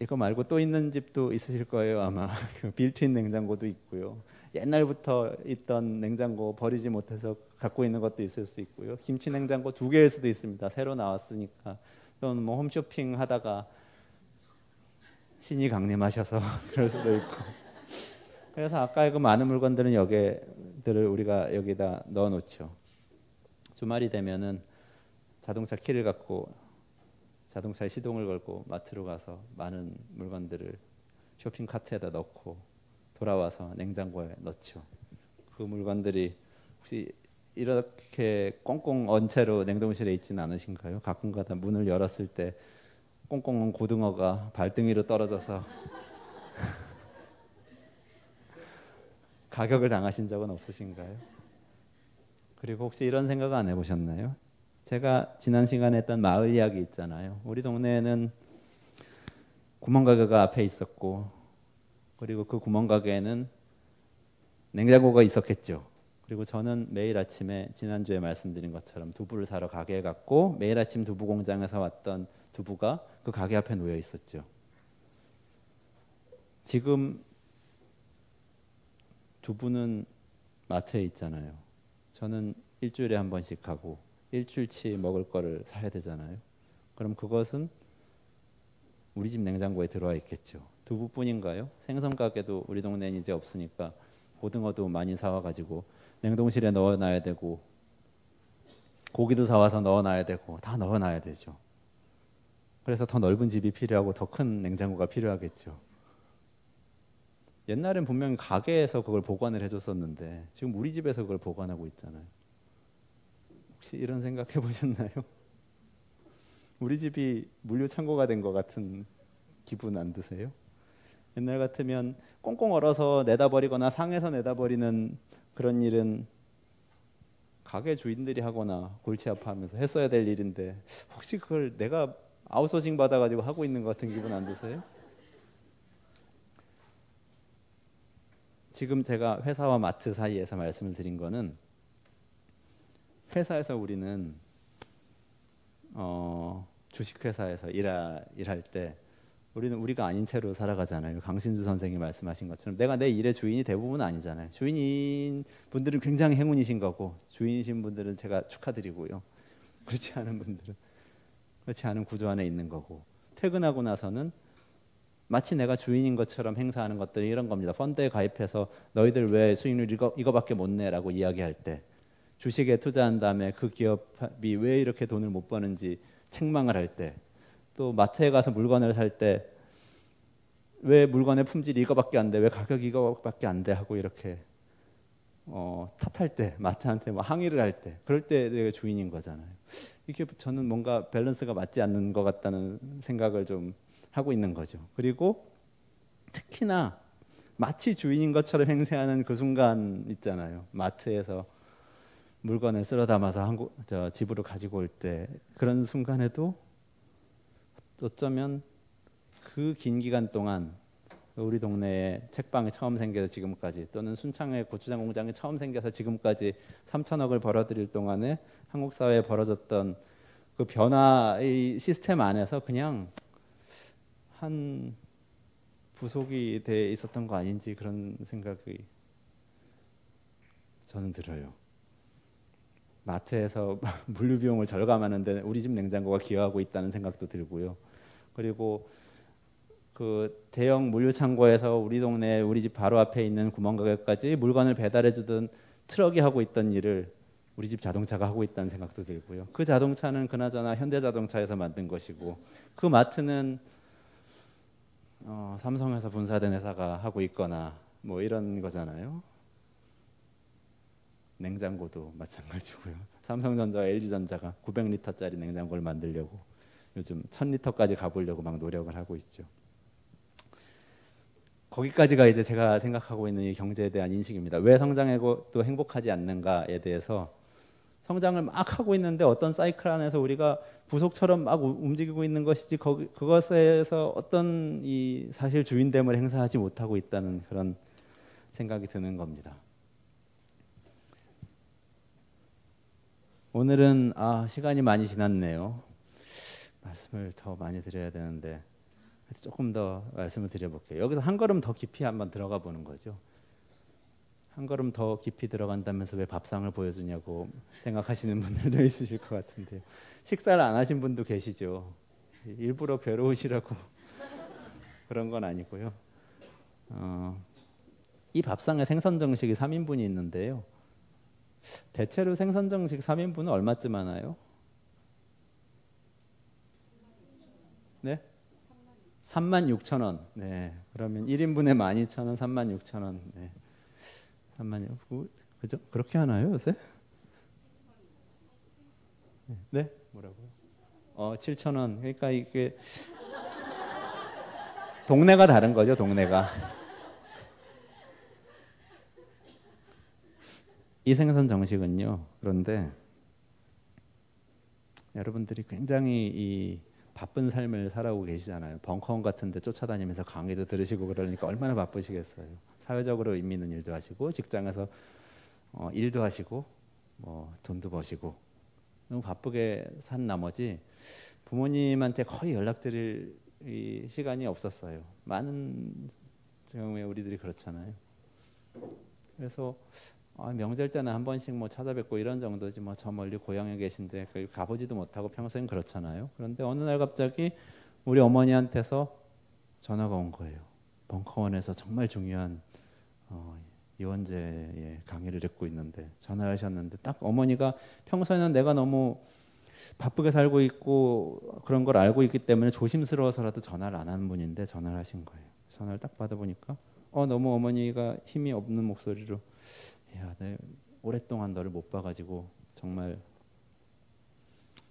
이거 말고 또 있는 집도 있으실 거예요 아마 [laughs] 그 빌트인 냉장고도 있고요. 옛날부터 있던 냉장고 버리지 못해서 갖고 있는 것도 있을 수 있고요. 김치 냉장고 두 개일 수도 있습니다. 새로 나왔으니까 또는 뭐 홈쇼핑 하다가 신이 강림하셔서 [laughs] 그럴 수도 있고. 그래서 아까 그 많은 물건들은 여기들을 우리가 여기다 넣어 놓죠. 주말이 되면은 자동차 키를 갖고 자동차에 시동을 걸고 마트로 가서 많은 물건들을 쇼핑 카트에다 넣고 돌아와서 냉장고에 넣죠. 그 물건들이 혹시 이렇게 꽁꽁 언 채로 냉동실에 있지는 않으신가요? 가끔가다 문을 열었을 때 꽁꽁 고등어가 발등 위로 떨어져서 [laughs] 가격을 당하신 적은 없으신가요? 그리고 혹시 이런 생각 안 해보셨나요? 제가 지난 시간에 했던 마을 이야기 있잖아요. 우리 동네에는 구멍가게가 앞에 있었고 그리고 그 구멍가게에는 냉장고가 있었겠죠. 그리고 저는 매일 아침에 지난주에 말씀드린 것처럼 두부를 사러 가게에 갔고 매일 아침 두부 공장에서 왔던 두부가 그 가게 앞에 놓여 있었죠. 지금 두부는 마트에 있잖아요. 저는 일주일에 한 번씩 가고 일주일치 먹을 거를 사야 되잖아요. 그럼 그것은 우리 집 냉장고에 들어와 있겠죠. 두부뿐인가요? 생선 가게도 우리 동네는 이제 없으니까 고등어도 많이 사와 가지고 냉동실에 넣어 놔야 되고 고기도 사와서 넣어 놔야 되고 다 넣어 놔야 되죠. 그래서 더 넓은 집이 필요하고 더 큰 냉장고가 필요하겠죠. 옛날엔 분명히 가게에서 그걸 보관을 해줬었는데 지금 우리 집에서 그걸 보관하고 있잖아요. 혹시 이런 생각 해 보셨나요? [laughs] 우리 집이 물류 창고가 된 것 같은 기분 안 드세요? 옛날 같으면 꽁꽁 얼어서 내다 버리거나 상해서 내다 버리는 그런 일은 가게 주인들이 하거나 골치 아파하면서 했어야 될 일인데 혹시 그걸 내가 아웃소싱 받아가지고 하고 있는 것 같은 기분 안 드세요? 지금 제가 회사와 마트 사이에서 말씀을 드린 거는 회사에서 우리는 어, 주식회사에서 일하, 일할 때 우리는 우리가 아닌 채로 살아가잖아요. 강신주 선생이 말씀하신 것처럼 내가 내 일의 주인이 대부분 아니잖아요. 주인인 분들은 굉장히 행운이신 거고 주인이신 분들은 제가 축하드리고요. [laughs] 그렇지 않은 분들은 그렇지 않은 구조 안에 있는 거고 퇴근하고 나서는 마치 내가 주인인 것처럼 행사하는 것들이 이런 겁니다. 펀드에 가입해서 너희들 왜 수익률 이거 이거밖에 못 내라고 이야기할 때 주식에 투자한 다음에 그 기업이 왜 이렇게 돈을 못 버는지 책망을 할 때 또 마트에 가서 물건을 살 때 왜 물건의 품질이 이거밖에 안 돼? 왜 가격이 이거밖에 안 돼? 하고 이렇게 어, 탓할 때 마트한테 뭐 항의를 할 때 그럴 때 내가 주인인 거잖아요. 이게 저는 뭔가 밸런스가 맞지 않는 것 같다는 생각을 좀 하고 있는 거죠. 그리고 특히나 마치 주인인 것처럼 행세하는 그 순간 있잖아요. 마트에서 물건을 쓸어 담아서 한국 저 집으로 가지고 올 때 그런 순간에도 어쩌면 그 긴 기간 동안 우리 동네에 책방이 처음 생겨서 지금까지 또는 순창에 고추장 공장이 처음 생겨서 지금까지 3천억을 벌어들일 동안에 한국 사회에 벌어졌던 그 변화의 시스템 안에서 그냥 한 부속이 돼 있었던 거 아닌지 그런 생각이 저는 들어요. 마트에서 [laughs] 물류 비용을 절감하는데 우리 집 냉장고가 기여하고 있다는 생각도 들고요. 그리고 그 대형 물류 창고에서 우리 동네 우리 집 바로 앞에 있는 구멍가게까지 물건을 배달해 주던 트럭이 하고 있던 일을 우리 집 자동차가 하고 있다는 생각도 들고요. 그 자동차는 그나저나 현대자동차에서 만든 것이고 그 마트는 어, 삼성에서 분사된 회사가 하고 있거나 뭐 이런 거잖아요. 냉장고도 [laughs] 마찬가지고요. 삼성전자와 LG전자가 900리터짜리 냉장고를 만들려고 요즘 1000리터까지 가보려고 막 노력을 하고 있죠. 거기까지가 이제 제가 생각하고 있는 이 경제에 대한 인식입니다. 왜 성장하고 또 행복하지 않는가에 대해서 성장을 막 하고 있는데 어떤 사이클 안에서 우리가 부속처럼 막 움직이고 있는 것이지 거기, 그것에서 어떤 이 사실 주인됨을 행사하지 못하고 있다는 그런 생각이 드는 겁니다. 오늘은 아 시간이 많이 지났네요. 말씀을 더 많이 드려야 되는데 조금 더 말씀을 드려볼게요. 여기서 한 걸음 더 깊이 한번 들어가 보는 거죠. 한 걸음 더 깊이 들어간다면서 왜 밥상을 보여주냐고 생각하시는 분들도 [laughs] 있으실 것 같은데요. 식사를 안 하신 분도 계시죠. 일부러 괴로우시라고 [laughs] 그런 건 아니고요. 어, 이 밥상에 생선 정식이 3인분이 있는데요. 대체로 생선 정식 3인분은 얼마쯤 하나요? 네? 3만 6천 원. 네. 그러면 1인분에 12,000원, 3만 6천 원. 네. 3만 6 그죠? 그렇게 하나요, 요새? 네? 뭐라고요? 어, 7천 원. 그러니까 이게 동네가 다른 거죠, 동네가. 이 생선 정식은요. 그런데 여러분들이 굉장히 이 바쁜 삶을 살아오고 계시잖아요. 벙커원 같은 데 쫓아다니면서 강의도 들으시고 그러니까 얼마나 바쁘시겠어요. 사회적으로 의미 있는 일도 하시고 직장에서 어, 일도 하시고 뭐 돈도 버시고 너무 바쁘게 산 나머지 부모님한테 거의 연락드릴 시간이 없었어요. 많은 경우에 우리들이 그렇잖아요. 그래서 아, 명절 때는 한 번씩 뭐 찾아뵙고 이런 정도지 뭐 저 멀리 고향에 계신데 가보지도 못하고 평소엔 그렇잖아요. 그런데 어느 날 갑자기 우리 어머니한테서 전화가 온 거예요. 벙커원에서 정말 중요한 어, 이원재의 강의를 듣고 있는데 전화를 하셨는데 딱 어머니가 평소에는 내가 너무 바쁘게 살고 있고 그런 걸 알고 있기 때문에 조심스러워서라도 전화를 안 하는 분인데 전화를 하신 거예요. 전화를 딱 받아보니까 어 너무 어머니가 힘이 없는 목소리로 야, 내 오랫동안 너를 못 봐가지고 정말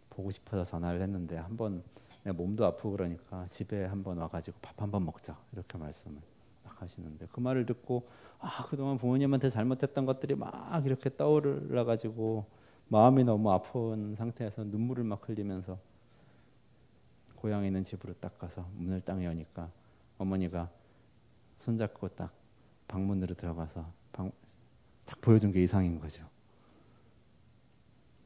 보고 싶어서 전화를 했는데 한번 내 몸도 아프고 그러니까 집에 한번 와가지고 밥 한번 먹자 이렇게 말씀을 딱 하시는데 그 말을 듣고 아 그동안 부모님한테 잘못했던 것들이 막 이렇게 떠오르라 가지고 마음이 너무 아픈 상태에서 눈물을 막 흘리면서 고향에 있는 집으로 딱 가서 문을 딱 여니까 어머니가 손잡고 딱 방문으로 들어가서 방, 딱 보여준 게 이상인 거죠.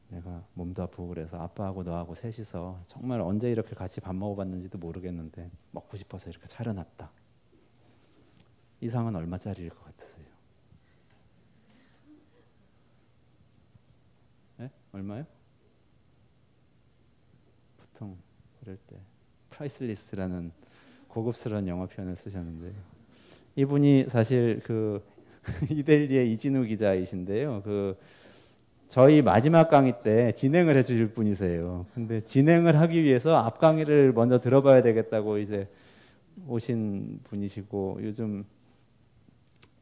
내가 몸도 아프고 그래서 아빠하고 너하고 셋이서 정말 언제 이렇게 같이 밥 먹어봤는지도 모르겠는데 먹고 싶어서 이렇게 차려놨다. 이 상은 얼마짜리일 것 같으세요? 네? 얼마요? 보통 그럴 때 priceless라는 고급스러운 영어 표현을 쓰셨는데 이분이 사실 그 [laughs] 이델리의 이진우 기자이신데요. 그 저희 마지막 강의 때 진행을 해주실 분이세요. 근데 진행을 하기 위해서 앞 강의를 먼저 들어봐야 되겠다고 이제 오신 분이시고 요즘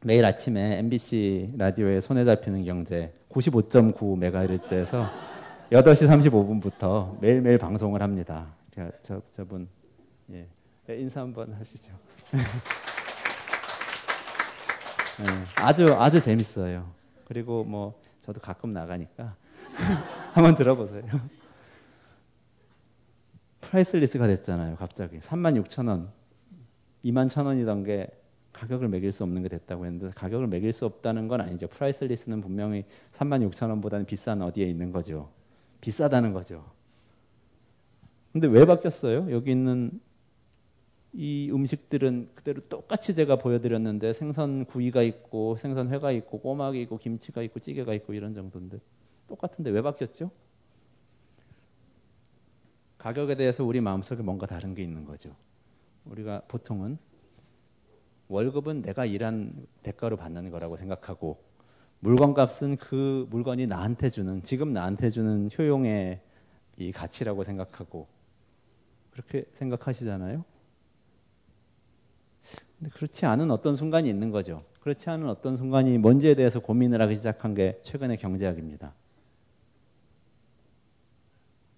매일 아침에 MBC 라디오에 손에 잡히는 경제 95.9MHz에서 8시 35분부터 매일매일 방송을 합니다. 저, 저분 예. 인사 한번 하시죠. [laughs] 네, 아주 아주 재밌어요. 그리고 뭐 저도 가끔 나가니까 [laughs] 한번 들어보세요. priceless가 됐잖아요. 갑자기 3만 6천 원, 2만 천 원이던 게 가격을 매길 수 없는 게 됐다고 했는데 가격을 매길 수 없다는 건 아니죠. priceless는 분명히 3만 6천 원보다는 비싼 어디에 있는 거죠. 비싸다는 거죠. 근데 왜 바뀌었어요? 여기 있는 이 음식들은 그대로 똑같이 제가 보여드렸는데 생선 구이가 있고 생선 회가 있고 꼬막이 있고 김치가 있고 찌개가 있고 이런 정도인데 똑같은데 왜 바뀌었죠? 가격에 대해서 우리 마음속에 뭔가 다른 게 있는 거죠. 우리가 보통은 월급은 내가 일한 대가로 받는 거라고 생각하고 물건값은 그 물건이 나한테 주는 지금 나한테 주는 효용의 이 가치라고 생각하고 그렇게 생각하시잖아요. 그렇지 않은 어떤 순간이 있는 거죠. 그렇지 않은 어떤 순간이 뭔지에 대해서 고민을 하기 시작한 게 최근의 경제학입니다.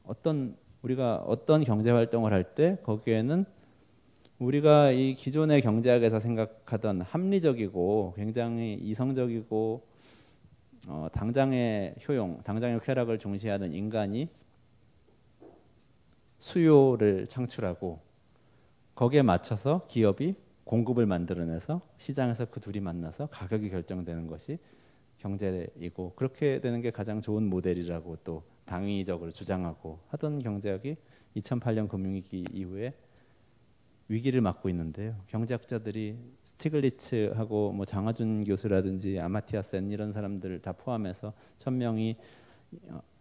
어떤 우리가 어떤 경제 활동을 할 때 거기에는 우리가 이 기존의 경제학에서 생각하던 합리적이고 굉장히 이성적이고 어, 당장의 효용, 당장의 쾌락을 중시하는 인간이 수요를 창출하고 거기에 맞춰서 기업이 공급을 만들어내서 시장에서 그 둘이 만나서 가격이 결정되는 것이 경제이고 그렇게 되는 게 가장 좋은 모델이라고 또 당위적으로 주장하고 하던 경제학이 2008년 금융위기 이후에 위기를 맞고 있는데요. 경제학자들이 스티글리츠하고 뭐 장하준 교수라든지 아마티아 센 이런 사람들 다 포함해서 천 명이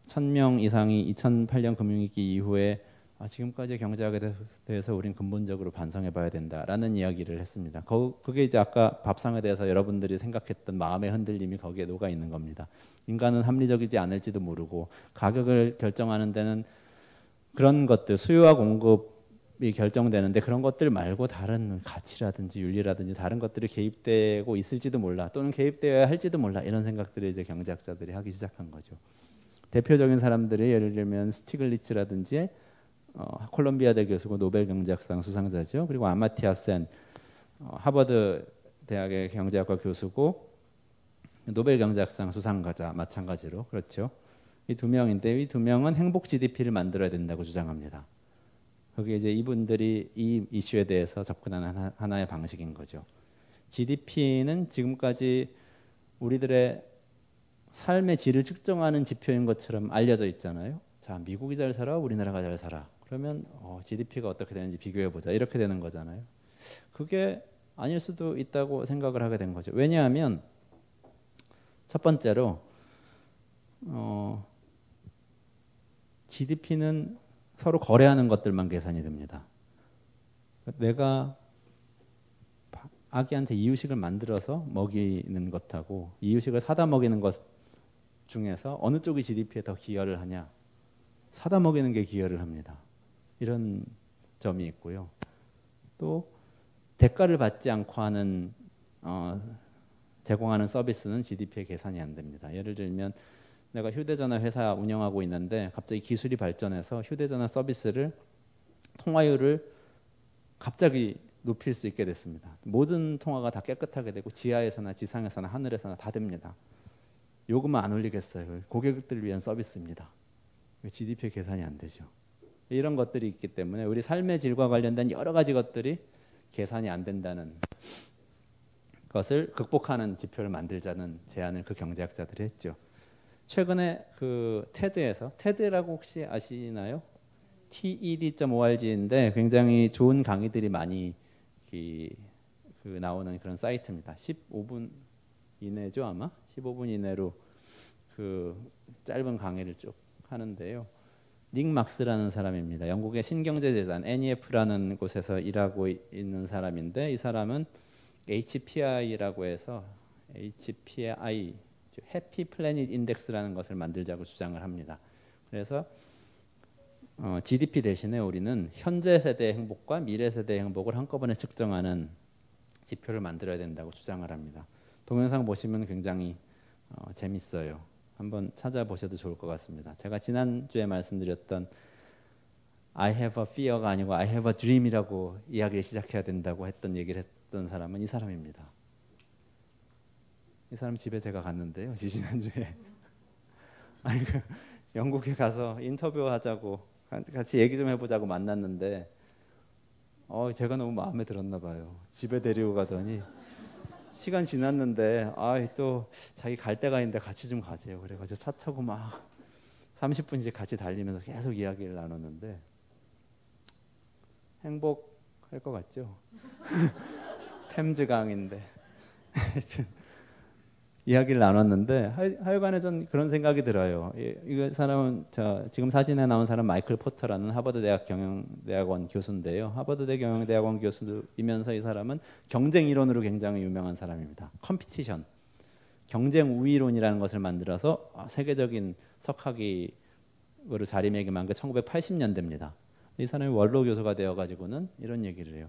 천 명 이상이 2008년 금융위기 이후에 아, 지금까지 경제학에 대해서 우린 근본적으로 반성해 봐야 된다라는 이야기를 했습니다. 거, 그게 이제 아까 밥상에 대해서 여러분들이 생각했던 마음의 흔들림이 거기에 녹아 있는 겁니다. 인간은 합리적이지 않을지도 모르고 가격을 결정하는 데는 그런 것들 수요와 공급이 결정되는데 그런 것들 말고 다른 가치라든지 윤리라든지 다른 것들이 개입되고 있을지도 몰라 또는 개입되어야 할지도 몰라 이런 생각들을 이제 경제학자들이 하기 시작한 거죠. 대표적인 사람들이 예를 들면 스티글리츠라든지 어, 콜롬비아 대 교수고 노벨 경제학상 수상자죠. 그리고 아마티아 센 어, 하버드 대학의 경제학과 교수고 노벨 경제학상 수상가자 마찬가지로 그렇죠. 이 두 명인데 이 두 명은 행복 GDP를 만들어야 된다고 주장합니다. 그게 이제 이분들이 이 이슈에 대해서 접근하는 하나, 하나의 방식인 거죠. GDP는 지금까지 우리들의 삶의 질을 측정하는 지표인 것처럼 알려져 있잖아요. 자, 미국이 잘 살아, 우리나라가 잘 살아. 그러면 어, GDP가 어떻게 되는지 비교해 보자 이렇게 되는 거잖아요. 그게 아닐 수도 있다고 생각을 하게 된 거죠. 왜냐하면 첫 번째로 어, GDP는 서로 거래하는 것들만 계산이 됩니다. 내가 아기한테 이유식을 만들어서 먹이는 것하고 이유식을 사다 먹이는 것 중에서 어느 쪽이 GDP에 더 기여를 하냐? 사다 먹이는 게 기여를 합니다. 이런 점이 있고요. 또 대가를 받지 않고 하는 어, 제공하는 서비스는 GDP에 계산이 안 됩니다. 예를 들면 내가 휴대전화 회사 운영하고 있는데 갑자기 기술이 발전해서 휴대전화 서비스를 통화율을 갑자기 높일 수 있게 됐습니다. 모든 통화가 다 깨끗하게 되고 지하에서나 지상에서나 하늘에서나 다 됩니다. 요금은 안 올리겠어요. 고객들을 위한 서비스입니다. GDP 계산이 안 되죠. 이런 것들이 있기 때문에 우리 삶의 질과 관련된 여러 가지 것들이 계산이 안 된다는 것을 극복하는 지표를 만들자는 제안을 그 경제학자들이 했죠. 최근에 그 테드에서 테드라고 혹시 아시나요? TED.org인데 굉장히 좋은 강의들이 많이 그, 그 나오는 그런 사이트입니다. 15분 이내죠 아마 15분 이내로 그 짧은 강의를 쭉 하는데요. 닉 막스라는 사람입니다. 영국의 신경제재단 NEF라는 곳에서 일하고 있는 사람인데 이 사람은 HPI라고 해서 HPI 해피 플래닛 인덱스라는 것을 만들자고 주장을 합니다. 그래서 어, GDP 대신에 우리는 현재 세대의 행복과 미래 세대의 행복을 한꺼번에 측정하는 지표를 만들어야 된다고 주장을 합니다. 동영상 보시면 굉장히 어, 재밌어요. 한번 찾아보셔도 좋을 것 같습니다. 제가 지난주에 말씀드렸던 I have a fear가 아니고 I have a dream이라고 이야기를 시작해야 된다고 했던 얘기를 했던 사람은 이 사람입니다. 이 사람 집에 제가 갔는데요. [laughs] 지난주에 아니 그 영국에 가서 인터뷰하자고 같이 얘기 좀 해보자고 만났는데 어 제가 너무 마음에 들었나 봐요. 집에 데리고 가더니 시간 지났는데 아또 자기 갈 데가 있는데 같이 좀 가세요. 그래가지고 차 타고 막 30분씩 같이 달리면서 계속 이야기를 나눴는데 행복할 것 같죠? [laughs] 템즈 강인데 [laughs] 이야기를 나눴는데 하여 간에 전 그런 생각이 들어요. 이 사람은 저 지금 사진에 나온 사람 마이클 포터라는 하버드 대학 경영대학원 교수인데요. 하버드 대 경영대학원 교수이면서 이 사람은 경쟁 이론으로 굉장히 유명한 사람입니다. competition, 경쟁 우위론이라는 것을 만들어서 세계적인 석학으로 자리매김한 게 1980년대입니다. 이 사람이 원로 교수가 되어 가지고는 이런 얘기를 해요.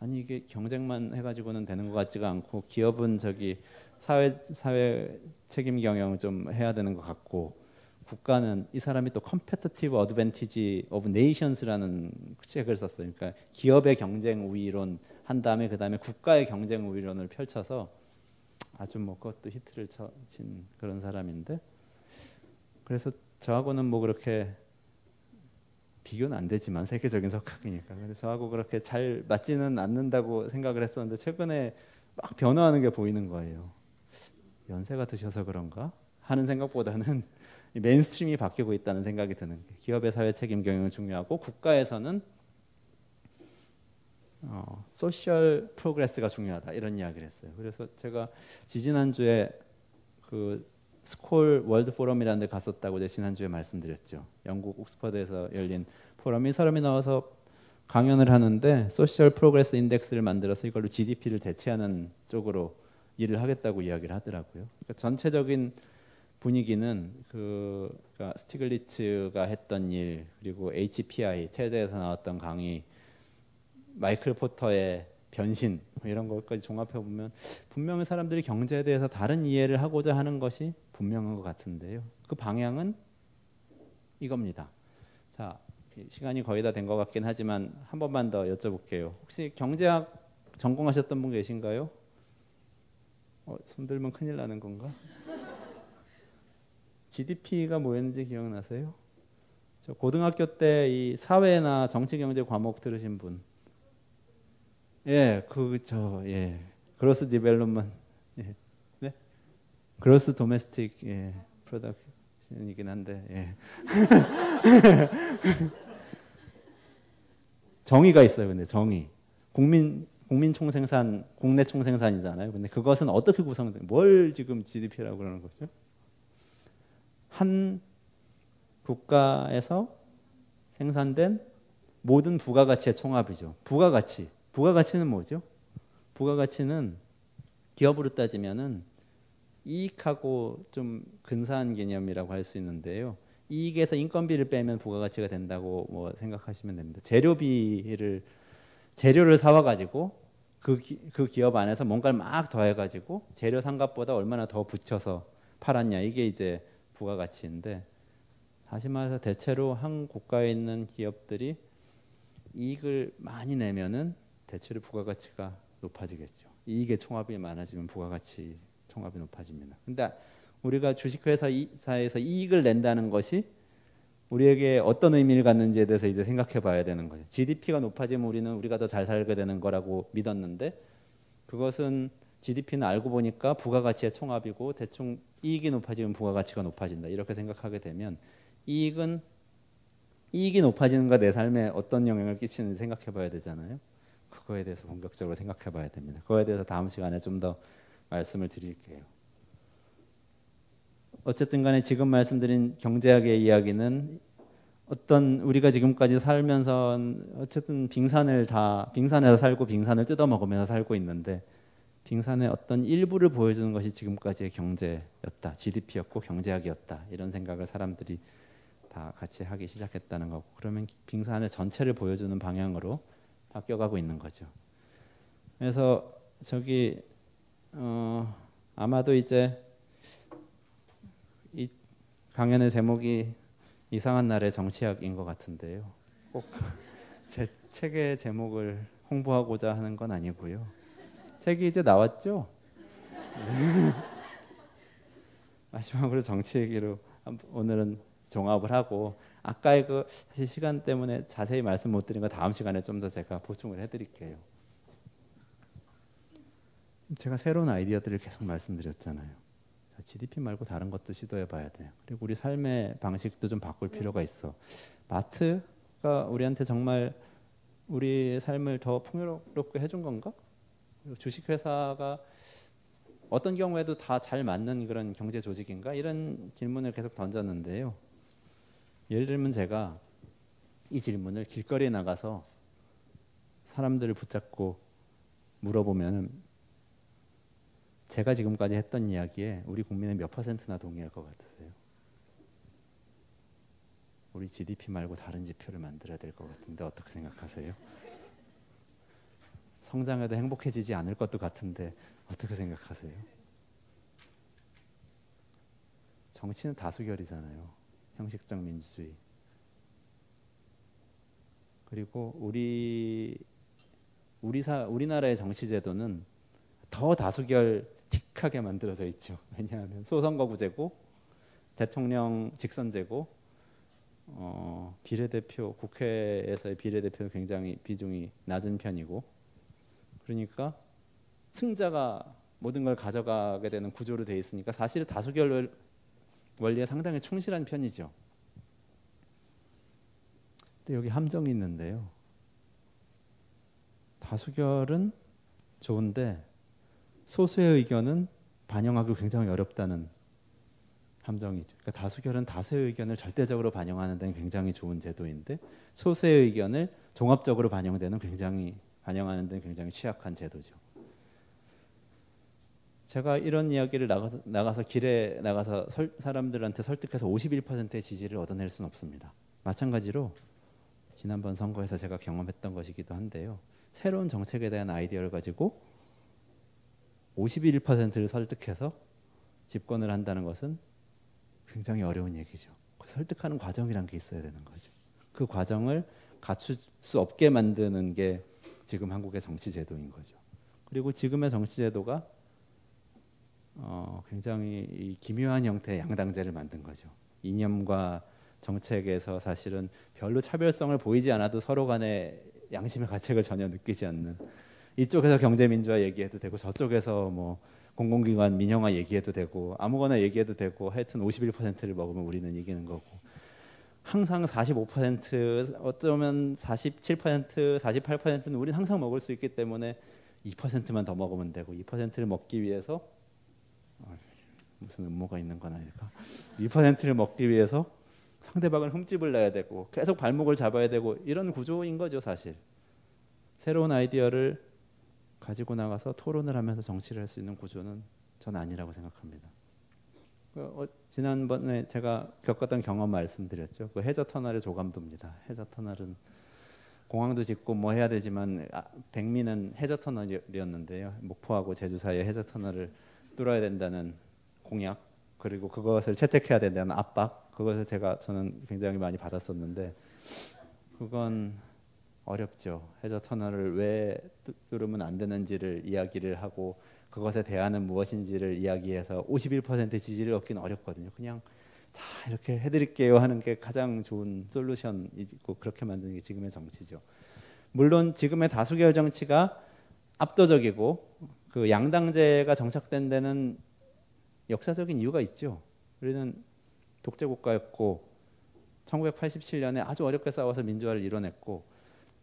아니 이게 경쟁만 해가지고는 되는 것 같지가 않고 기업은 저기 사회 사회 책임 경영 좀 해야 되는 것 같고 국가는 이 사람이 또 Competitive Advantage of Nations라는 책을 썼어요. 그러니까 기업의 경쟁 우위론 한 다음에 그 다음에 국가의 경쟁 우위론을 펼쳐서 아주 뭐 그것도 히트를 친 그런 사람인데 그래서 저하고는 뭐 그렇게 비교는 안 되지만 세계적인 석학이니까 그래서 저하고 그렇게 잘 맞지는 않는다고 생각을 했었는데 최근에 막 변화하는 게 보이는 거예요. 연세가 드셔서 그런가 하는 생각보다는 [laughs] mainstream이 바뀌고 있다는 생각이 드는 게 기업의 사회 책임 경영은 중요하고 국가에서는 어, social progress가 중요하다 이런 이야기를 했어요. 그래서 제가 지지난주에 그 Skoll World Forum이라는 데 갔었다고 제 지난주에 말씀드렸죠. 영국 옥스퍼드에서 열린 포럼이 사람이 나와서 강연을 하는데 Social Progress Index를 만들어서 이걸로 GDP를 대체하는 쪽으로 일을 하겠다고 이야기를 하더라고요. 그러니까 전체적인 분위기는 그 그러니까 스티글리츠가 했던 일 그리고 HPI TED에서 나왔던 강의 마이클 포터의 변신 뭐 이런 것까지 종합해 보면 분명히 사람들이 경제에 대해서 다른 이해를 하고자 하는 것이 분명한 것 같은데요. 그 방향은 이겁니다. 자 시간이 거의 다 된 것 같긴 하지만 한 번만 더 여쭤볼게요. 혹시 경제학 전공하셨던 분 계신가요? 어, 손 들면 큰일 나는 건가? GDP가 뭐였는지 기억나세요? 저 고등학교 때 이 사회나 정치 경제 과목 들으신 분. 예, 그저 예. gross development. 예. 네? gross domestic 예. production이긴 한데 예. [laughs] 정의가 있어요. 근데 정의. 국민 국민 총생산, 국내 총생산이잖아요. 근데 그것은 어떻게 구성된? 뭘 지금 GDP라고 그러는 거죠? 한 국가에서 생산된 모든 부가가치의 총합이죠. 부가가치. 부가가치는 뭐죠? 부가가치는 기업으로 따지면은 이익하고 좀 근사한 개념이라고 할 수 있는데요. 이익에서 인건비를 빼면 부가가치가 된다고 뭐 생각하시면 됩니다. 재료비를 재료를 사와 가지고 그, 기, 그 기업 안에서 뭔가를 막 더해가지고 재료 상값보다 얼마나 더 붙여서 팔았냐 이게 이제 부가가치인데 다시 말해서 대체로 한 국가에 있는 기업들이 이익을 많이 내면은 대체로 부가가치가 높아지겠죠. 이익의 총합이 많아지면 부가가치 총합이 높아집니다. 근데 우리가 주식회사에서 이익을 낸다는 것이 우리에게 어떤 의미를 갖는지에 대해서 이제 생각해 봐야 되는 거죠. GDP가 높아지면 우리는 우리가 더 잘 살게 되는 거라고 믿었는데 그것은 GDP는 알고 보니까 부가가치의 총합이고 대충 이익이 높아지면 부가가치가 높아진다. 이렇게 생각하게 되면 이익은 이익이 높아지는 가내 삶에 어떤 영향을 끼치는지 생각해 봐야 되잖아요. 그거에 대해서 본격적으로 생각해 봐야 됩니다. 그거에 대해서 다음 시간에 좀 더 말씀을 드릴게요. 어쨌든 간에 지금 말씀드린 경제학의 이야기는 어떤 우리가 지금까지 살면서 어쨌든 빙산을 다 빙산에서 살고 빙산을 뜯어 먹으면서 살고 있는데 빙산의 어떤 일부를 보여주는 것이 지금까지의 경제였다, GDP였고 경제학이었다 이런 생각을 사람들이 다 같이 하기 시작했다는 거고 그러면 빙산의 전체를 보여주는 방향으로 바뀌어가고 있는 거죠. 그래서 저기 어, 아마도 이제 이 강연의 제목이 이상한 날의 정치학인 것 같은데요. 꼭 제 책의 제목을 홍보하고자 하는 건 아니고요. 책이 이제 나왔죠? [laughs] 마지막으로 정치 얘기로 오늘은 종합을 하고 아까의 그 사실 시간 때문에 자세히 말씀 못 드린 거 다음 시간에 좀 더 제가 보충을 해드릴게요. 제가 새로운 아이디어들을 계속 말씀드렸잖아요. GDP 말고 다른 것도 시도해 봐야 돼. 그리고 우리 삶의 방식도 좀 바꿀 필요가 있어. 마트가 우리한테 정말 우리 삶을 더 풍요롭게 해준 건가? 주식회사가 어떤 경우에도 다 잘 맞는 그런 경제 조직인가? 이런 질문을 계속 던졌는데요. 예를 들면 제가 이 질문을 길거리에 나가서 사람들을 붙잡고 물어보면 제가 지금까지 했던 이야기에 우리 국민의 몇 퍼센트나 동의할 것 같으세요? 우리 GDP 말고 다른 지표를 만들어야 될 것 같은데 어떻게 생각하세요? 성장해도 행복해지지 않을 것도 같은데 어떻게 생각하세요? 정치는 다수결이잖아요. 형식적 민주주의. 그리고 우리 우리 사 우리나라의 정치 제도는 더 다수결 틱하게 만들어져 있죠. 왜냐하면 소선거구제고 대통령 직선제고 어, 비례대표 국회에서의 비례대표는 굉장히 비중이 낮은 편이고 그러니까 승자가 모든 걸 가져가게 되는 구조로 돼 있으니까 사실 다수결 원리에 상당히 충실한 편이죠. 근데 여기 함정이 있는데요. 다수결은 좋은데 소수의 의견은 반영하기 굉장히 어렵다는 함정이죠. 그러니까 다수결은 다수의 의견을 절대적으로 반영하는 데는 굉장히 좋은 제도인데 소수의 의견을 종합적으로 반영되는 굉장히 반영하는 데는 굉장히 취약한 제도죠. 제가 이런 이야기를 나가서, 나가서 길에 나가서 설, 사람들한테 설득해서 51%의 지지를 얻어낼 수는 없습니다. 마찬가지로 지난번 선거에서 제가 경험했던 것이기도 한데요. 새로운 정책에 대한 아이디어를 가지고 51%를 설득해서 집권을 한다는 것은 굉장히 어려운 얘기죠. 그 설득하는 과정이란 게 있어야 되는 거죠. 그 과정을 갖출 수 없게 만드는 게 지금 한국의 정치 제도인 거죠. 그리고 지금의 정치 제도가 어, 굉장히 기묘한 형태의 양당제를 만든 거죠. 이념과 정책에서 사실은 별로 차별성을 보이지 않아도 서로 간에 양심의 가책을 전혀 느끼지 않는 이쪽에서 경제 민주화 얘기해도 되고 저쪽에서 뭐 공공기관 민영화 얘기해도 되고 아무거나 얘기해도 되고 하여튼 51%를 먹으면 우리는 이기는 거고. 항상 45% 어쩌면 47% 48%는 우리는 항상 먹을 수 있기 때문에 2%만 더 먹으면 되고 2%를 먹기 위해서 어, 무슨 음모가 있는 건 아닐까? 2%를 먹기 위해서 상대방을 흠집을 내야 되고 계속 발목을 잡아야 되고 이런 구조인 거죠 사실. 새로운 아이디어를 가지고 나가서 토론을 하면서 정치를 할 수 있는 구조는 전 아니라고 생각합니다. 그, 어, 지난번에 제가 겪었던 경험 말씀드렸죠. 그 해저 터널의 조감도입니다. 해저 터널은 공항도 짓고 뭐 해야 되지만 아, 백미는 해저 터널이었는데요. 목포하고 제주 사이에 해저 터널을 뚫어야 된다는 공약 그리고 그것을 채택해야 된다는 압박 그것을 제가 저는 굉장히 많이 받았었는데 그건 어렵죠. 해저 터널을 왜 뚫으면 안 되는지를 이야기를 하고 그것에 대안은 무엇인지를 이야기해서 51% 지지를 얻기는 어렵거든요. 그냥 자 이렇게 해드릴게요 하는 게 가장 좋은 솔루션이고 그렇게 만드는 게 지금의 정치죠. 물론 지금의 다수결 정치가 압도적이고 그 양당제가 정착된 데는 역사적인 이유가 있죠. 우리는 독재 국가였고 1987년에 아주 어렵게 싸워서 민주화를 이뤄냈고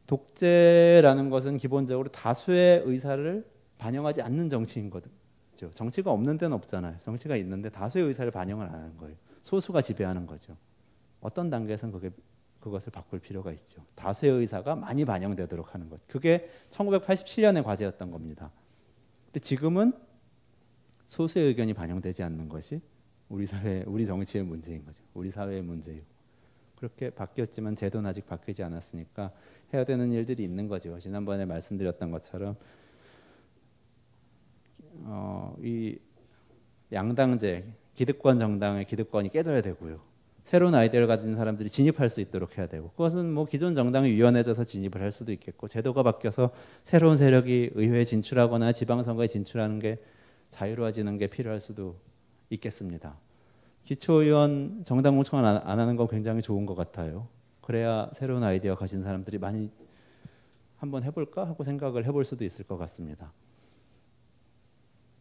독재라는 것은 기본적으로 다수의 의사를 반영하지 않는 정치인 거죠. 정치가 없는 데는 없잖아요. 정치가 있는데 다수의 의사를 반영을 안 하는 거예요. 소수가 지배하는 거죠. 어떤 단계에서는 그게 그것을 바꿀 필요가 있죠. 다수의 의사가 많이 반영되도록 하는 것. 그게 1987년의 과제였던 겁니다. 근데 지금은 소수의 의견이 반영되지 않는 것이 우리 사회, 우리 정치의 문제인 거죠. 우리 사회의 문제이고. 그렇게 바뀌었지만 제도는 아직 바뀌지 않았으니까 해야 되는 일들이 있는 거죠. 지난번에 말씀드렸던 것처럼 어, 이 양당제 기득권 정당의 기득권이 깨져야 되고요. 새로운 아이디어를 가진 사람들이 진입할 수 있도록 해야 되고 그것은 뭐 기존 정당이 유연해져서 진입을 할 수도 있겠고 제도가 바뀌어서 새로운 세력이 의회에 진출하거나 지방선거에 진출하는 게 자유로워지는 게 필요할 수도 있겠습니다. 기초의원 정당 공천 안, 안 하는 건 굉장히 좋은 것 같아요. 그래야 새로운 아이디어 가진 사람들이 많이 한번 해볼까 하고 생각을 해볼 수도 있을 것 같습니다.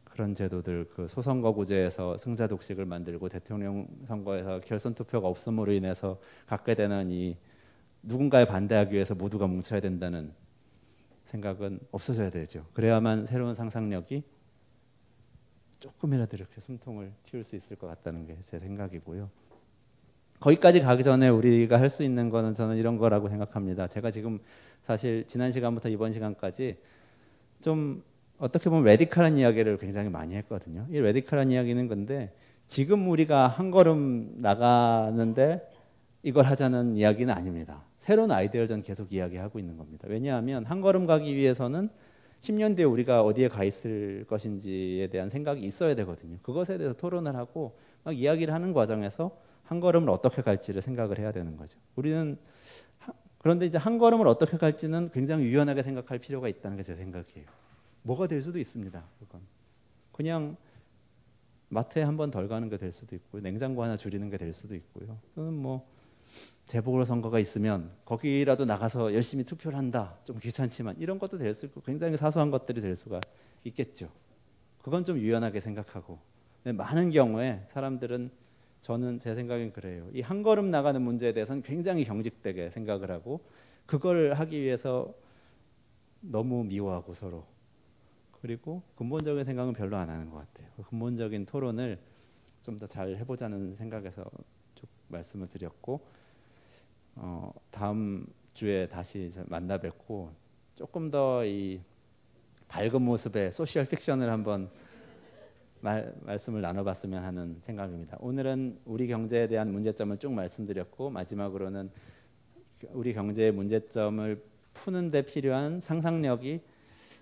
그런 제도들 그 소선거구제에서 승자 독식을 만들고 대통령 선거에서 결선 투표가 없음으로 인해서 갖게 되는 이 누군가에 반대하기 위해서 모두가 뭉쳐야 된다는 생각은 없어져야 되죠. 그래야만 새로운 상상력이 조금이라도 이렇게 숨통을 틔울 수 있을 것 같다는 게 제 생각이고요. 거기까지 가기 전에 우리가 할 수 있는 거는 저는 이런 거라고 생각합니다. 제가 지금 사실 지난 시간부터 이번 시간까지 좀 어떻게 보면 radical한 이야기를 굉장히 많이 했거든요. 이 radical한 이야기는 근데 지금 우리가 한 걸음 나가는데 이걸 하자는 이야기는 아닙니다. 새로운 아이디어를 전 계속 이야기하고 있는 겁니다. 왜냐하면 한 걸음 가기 위해서는 10년 뒤에 우리가 어디에 가 있을 것인지에 대한 생각이 있어야 되거든요. 그것에 대해서 토론을 하고 막 이야기를 하는 과정에서 한 걸음을 어떻게 갈지를 생각을 해야 되는 거죠. 우리는 그런데 이제 한 걸음을 어떻게 갈지는 굉장히 유연하게 생각할 필요가 있다는 게 제 생각이에요. 뭐가 될 수도 있습니다. 그건 그냥 마트에 한 번 덜 가는 게 될 수도 있고요. 냉장고 하나 줄이는 게 될 수도 있고요. 또는 뭐 재보궐 선거가 있으면 거기라도 나가서 열심히 투표를 한다. 좀 귀찮지만 이런 것도 될 수 있고 굉장히 사소한 것들이 될 수가 있겠죠. 그건 좀 유연하게 생각하고 많은 경우에 사람들은 저는 제 생각엔 그래요. 이 한 걸음 나가는 문제에 대해서는 굉장히 경직되게 생각을 하고 그걸 하기 위해서 너무 미워하고 서로 그리고 근본적인 생각은 별로 안 하는 것 같아요. 그 근본적인 토론을 좀 더 잘 해보자는 생각에서 쭉 말씀을 드렸고 어, 다음 주에 다시 만나 뵙고 조금 더 이 밝은 모습의 소셜 픽션을 한번 말, 말씀을 나눠봤으면 하는 생각입니다. 오늘은 우리 경제에 대한 문제점을 쭉 말씀드렸고 마지막으로는 우리 경제의 문제점을 푸는 데 필요한 상상력이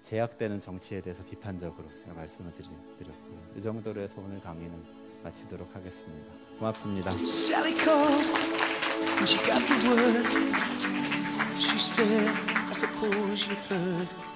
제약되는 정치에 대해서 비판적으로 제가 말씀을 드렸고요. 이 정도로 해서 오늘 강의는 마치도록 하겠습니다. 고맙습니다. She got the word. She said, I suppose you heard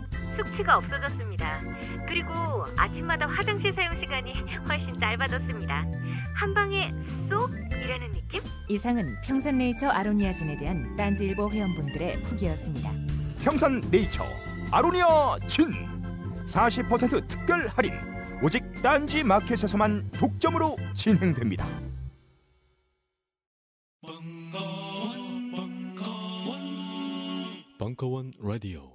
숙취가 없어졌습니다. 그리고 아침마다 화장실 사용 시간이 [laughs] 훨씬 짧아졌습니다. 한 방에 쏙 이라는 느낌? 이상은 평산네이처 아로니아진에 대한 딴지일보 회원분들의 후기였습니다. 평산네이처 아로니아 진 40% 특별 할인 오직 딴지 마켓에서만 독점으로 진행됩니다. 벙커원, 벙커원, 벙커원 라디오.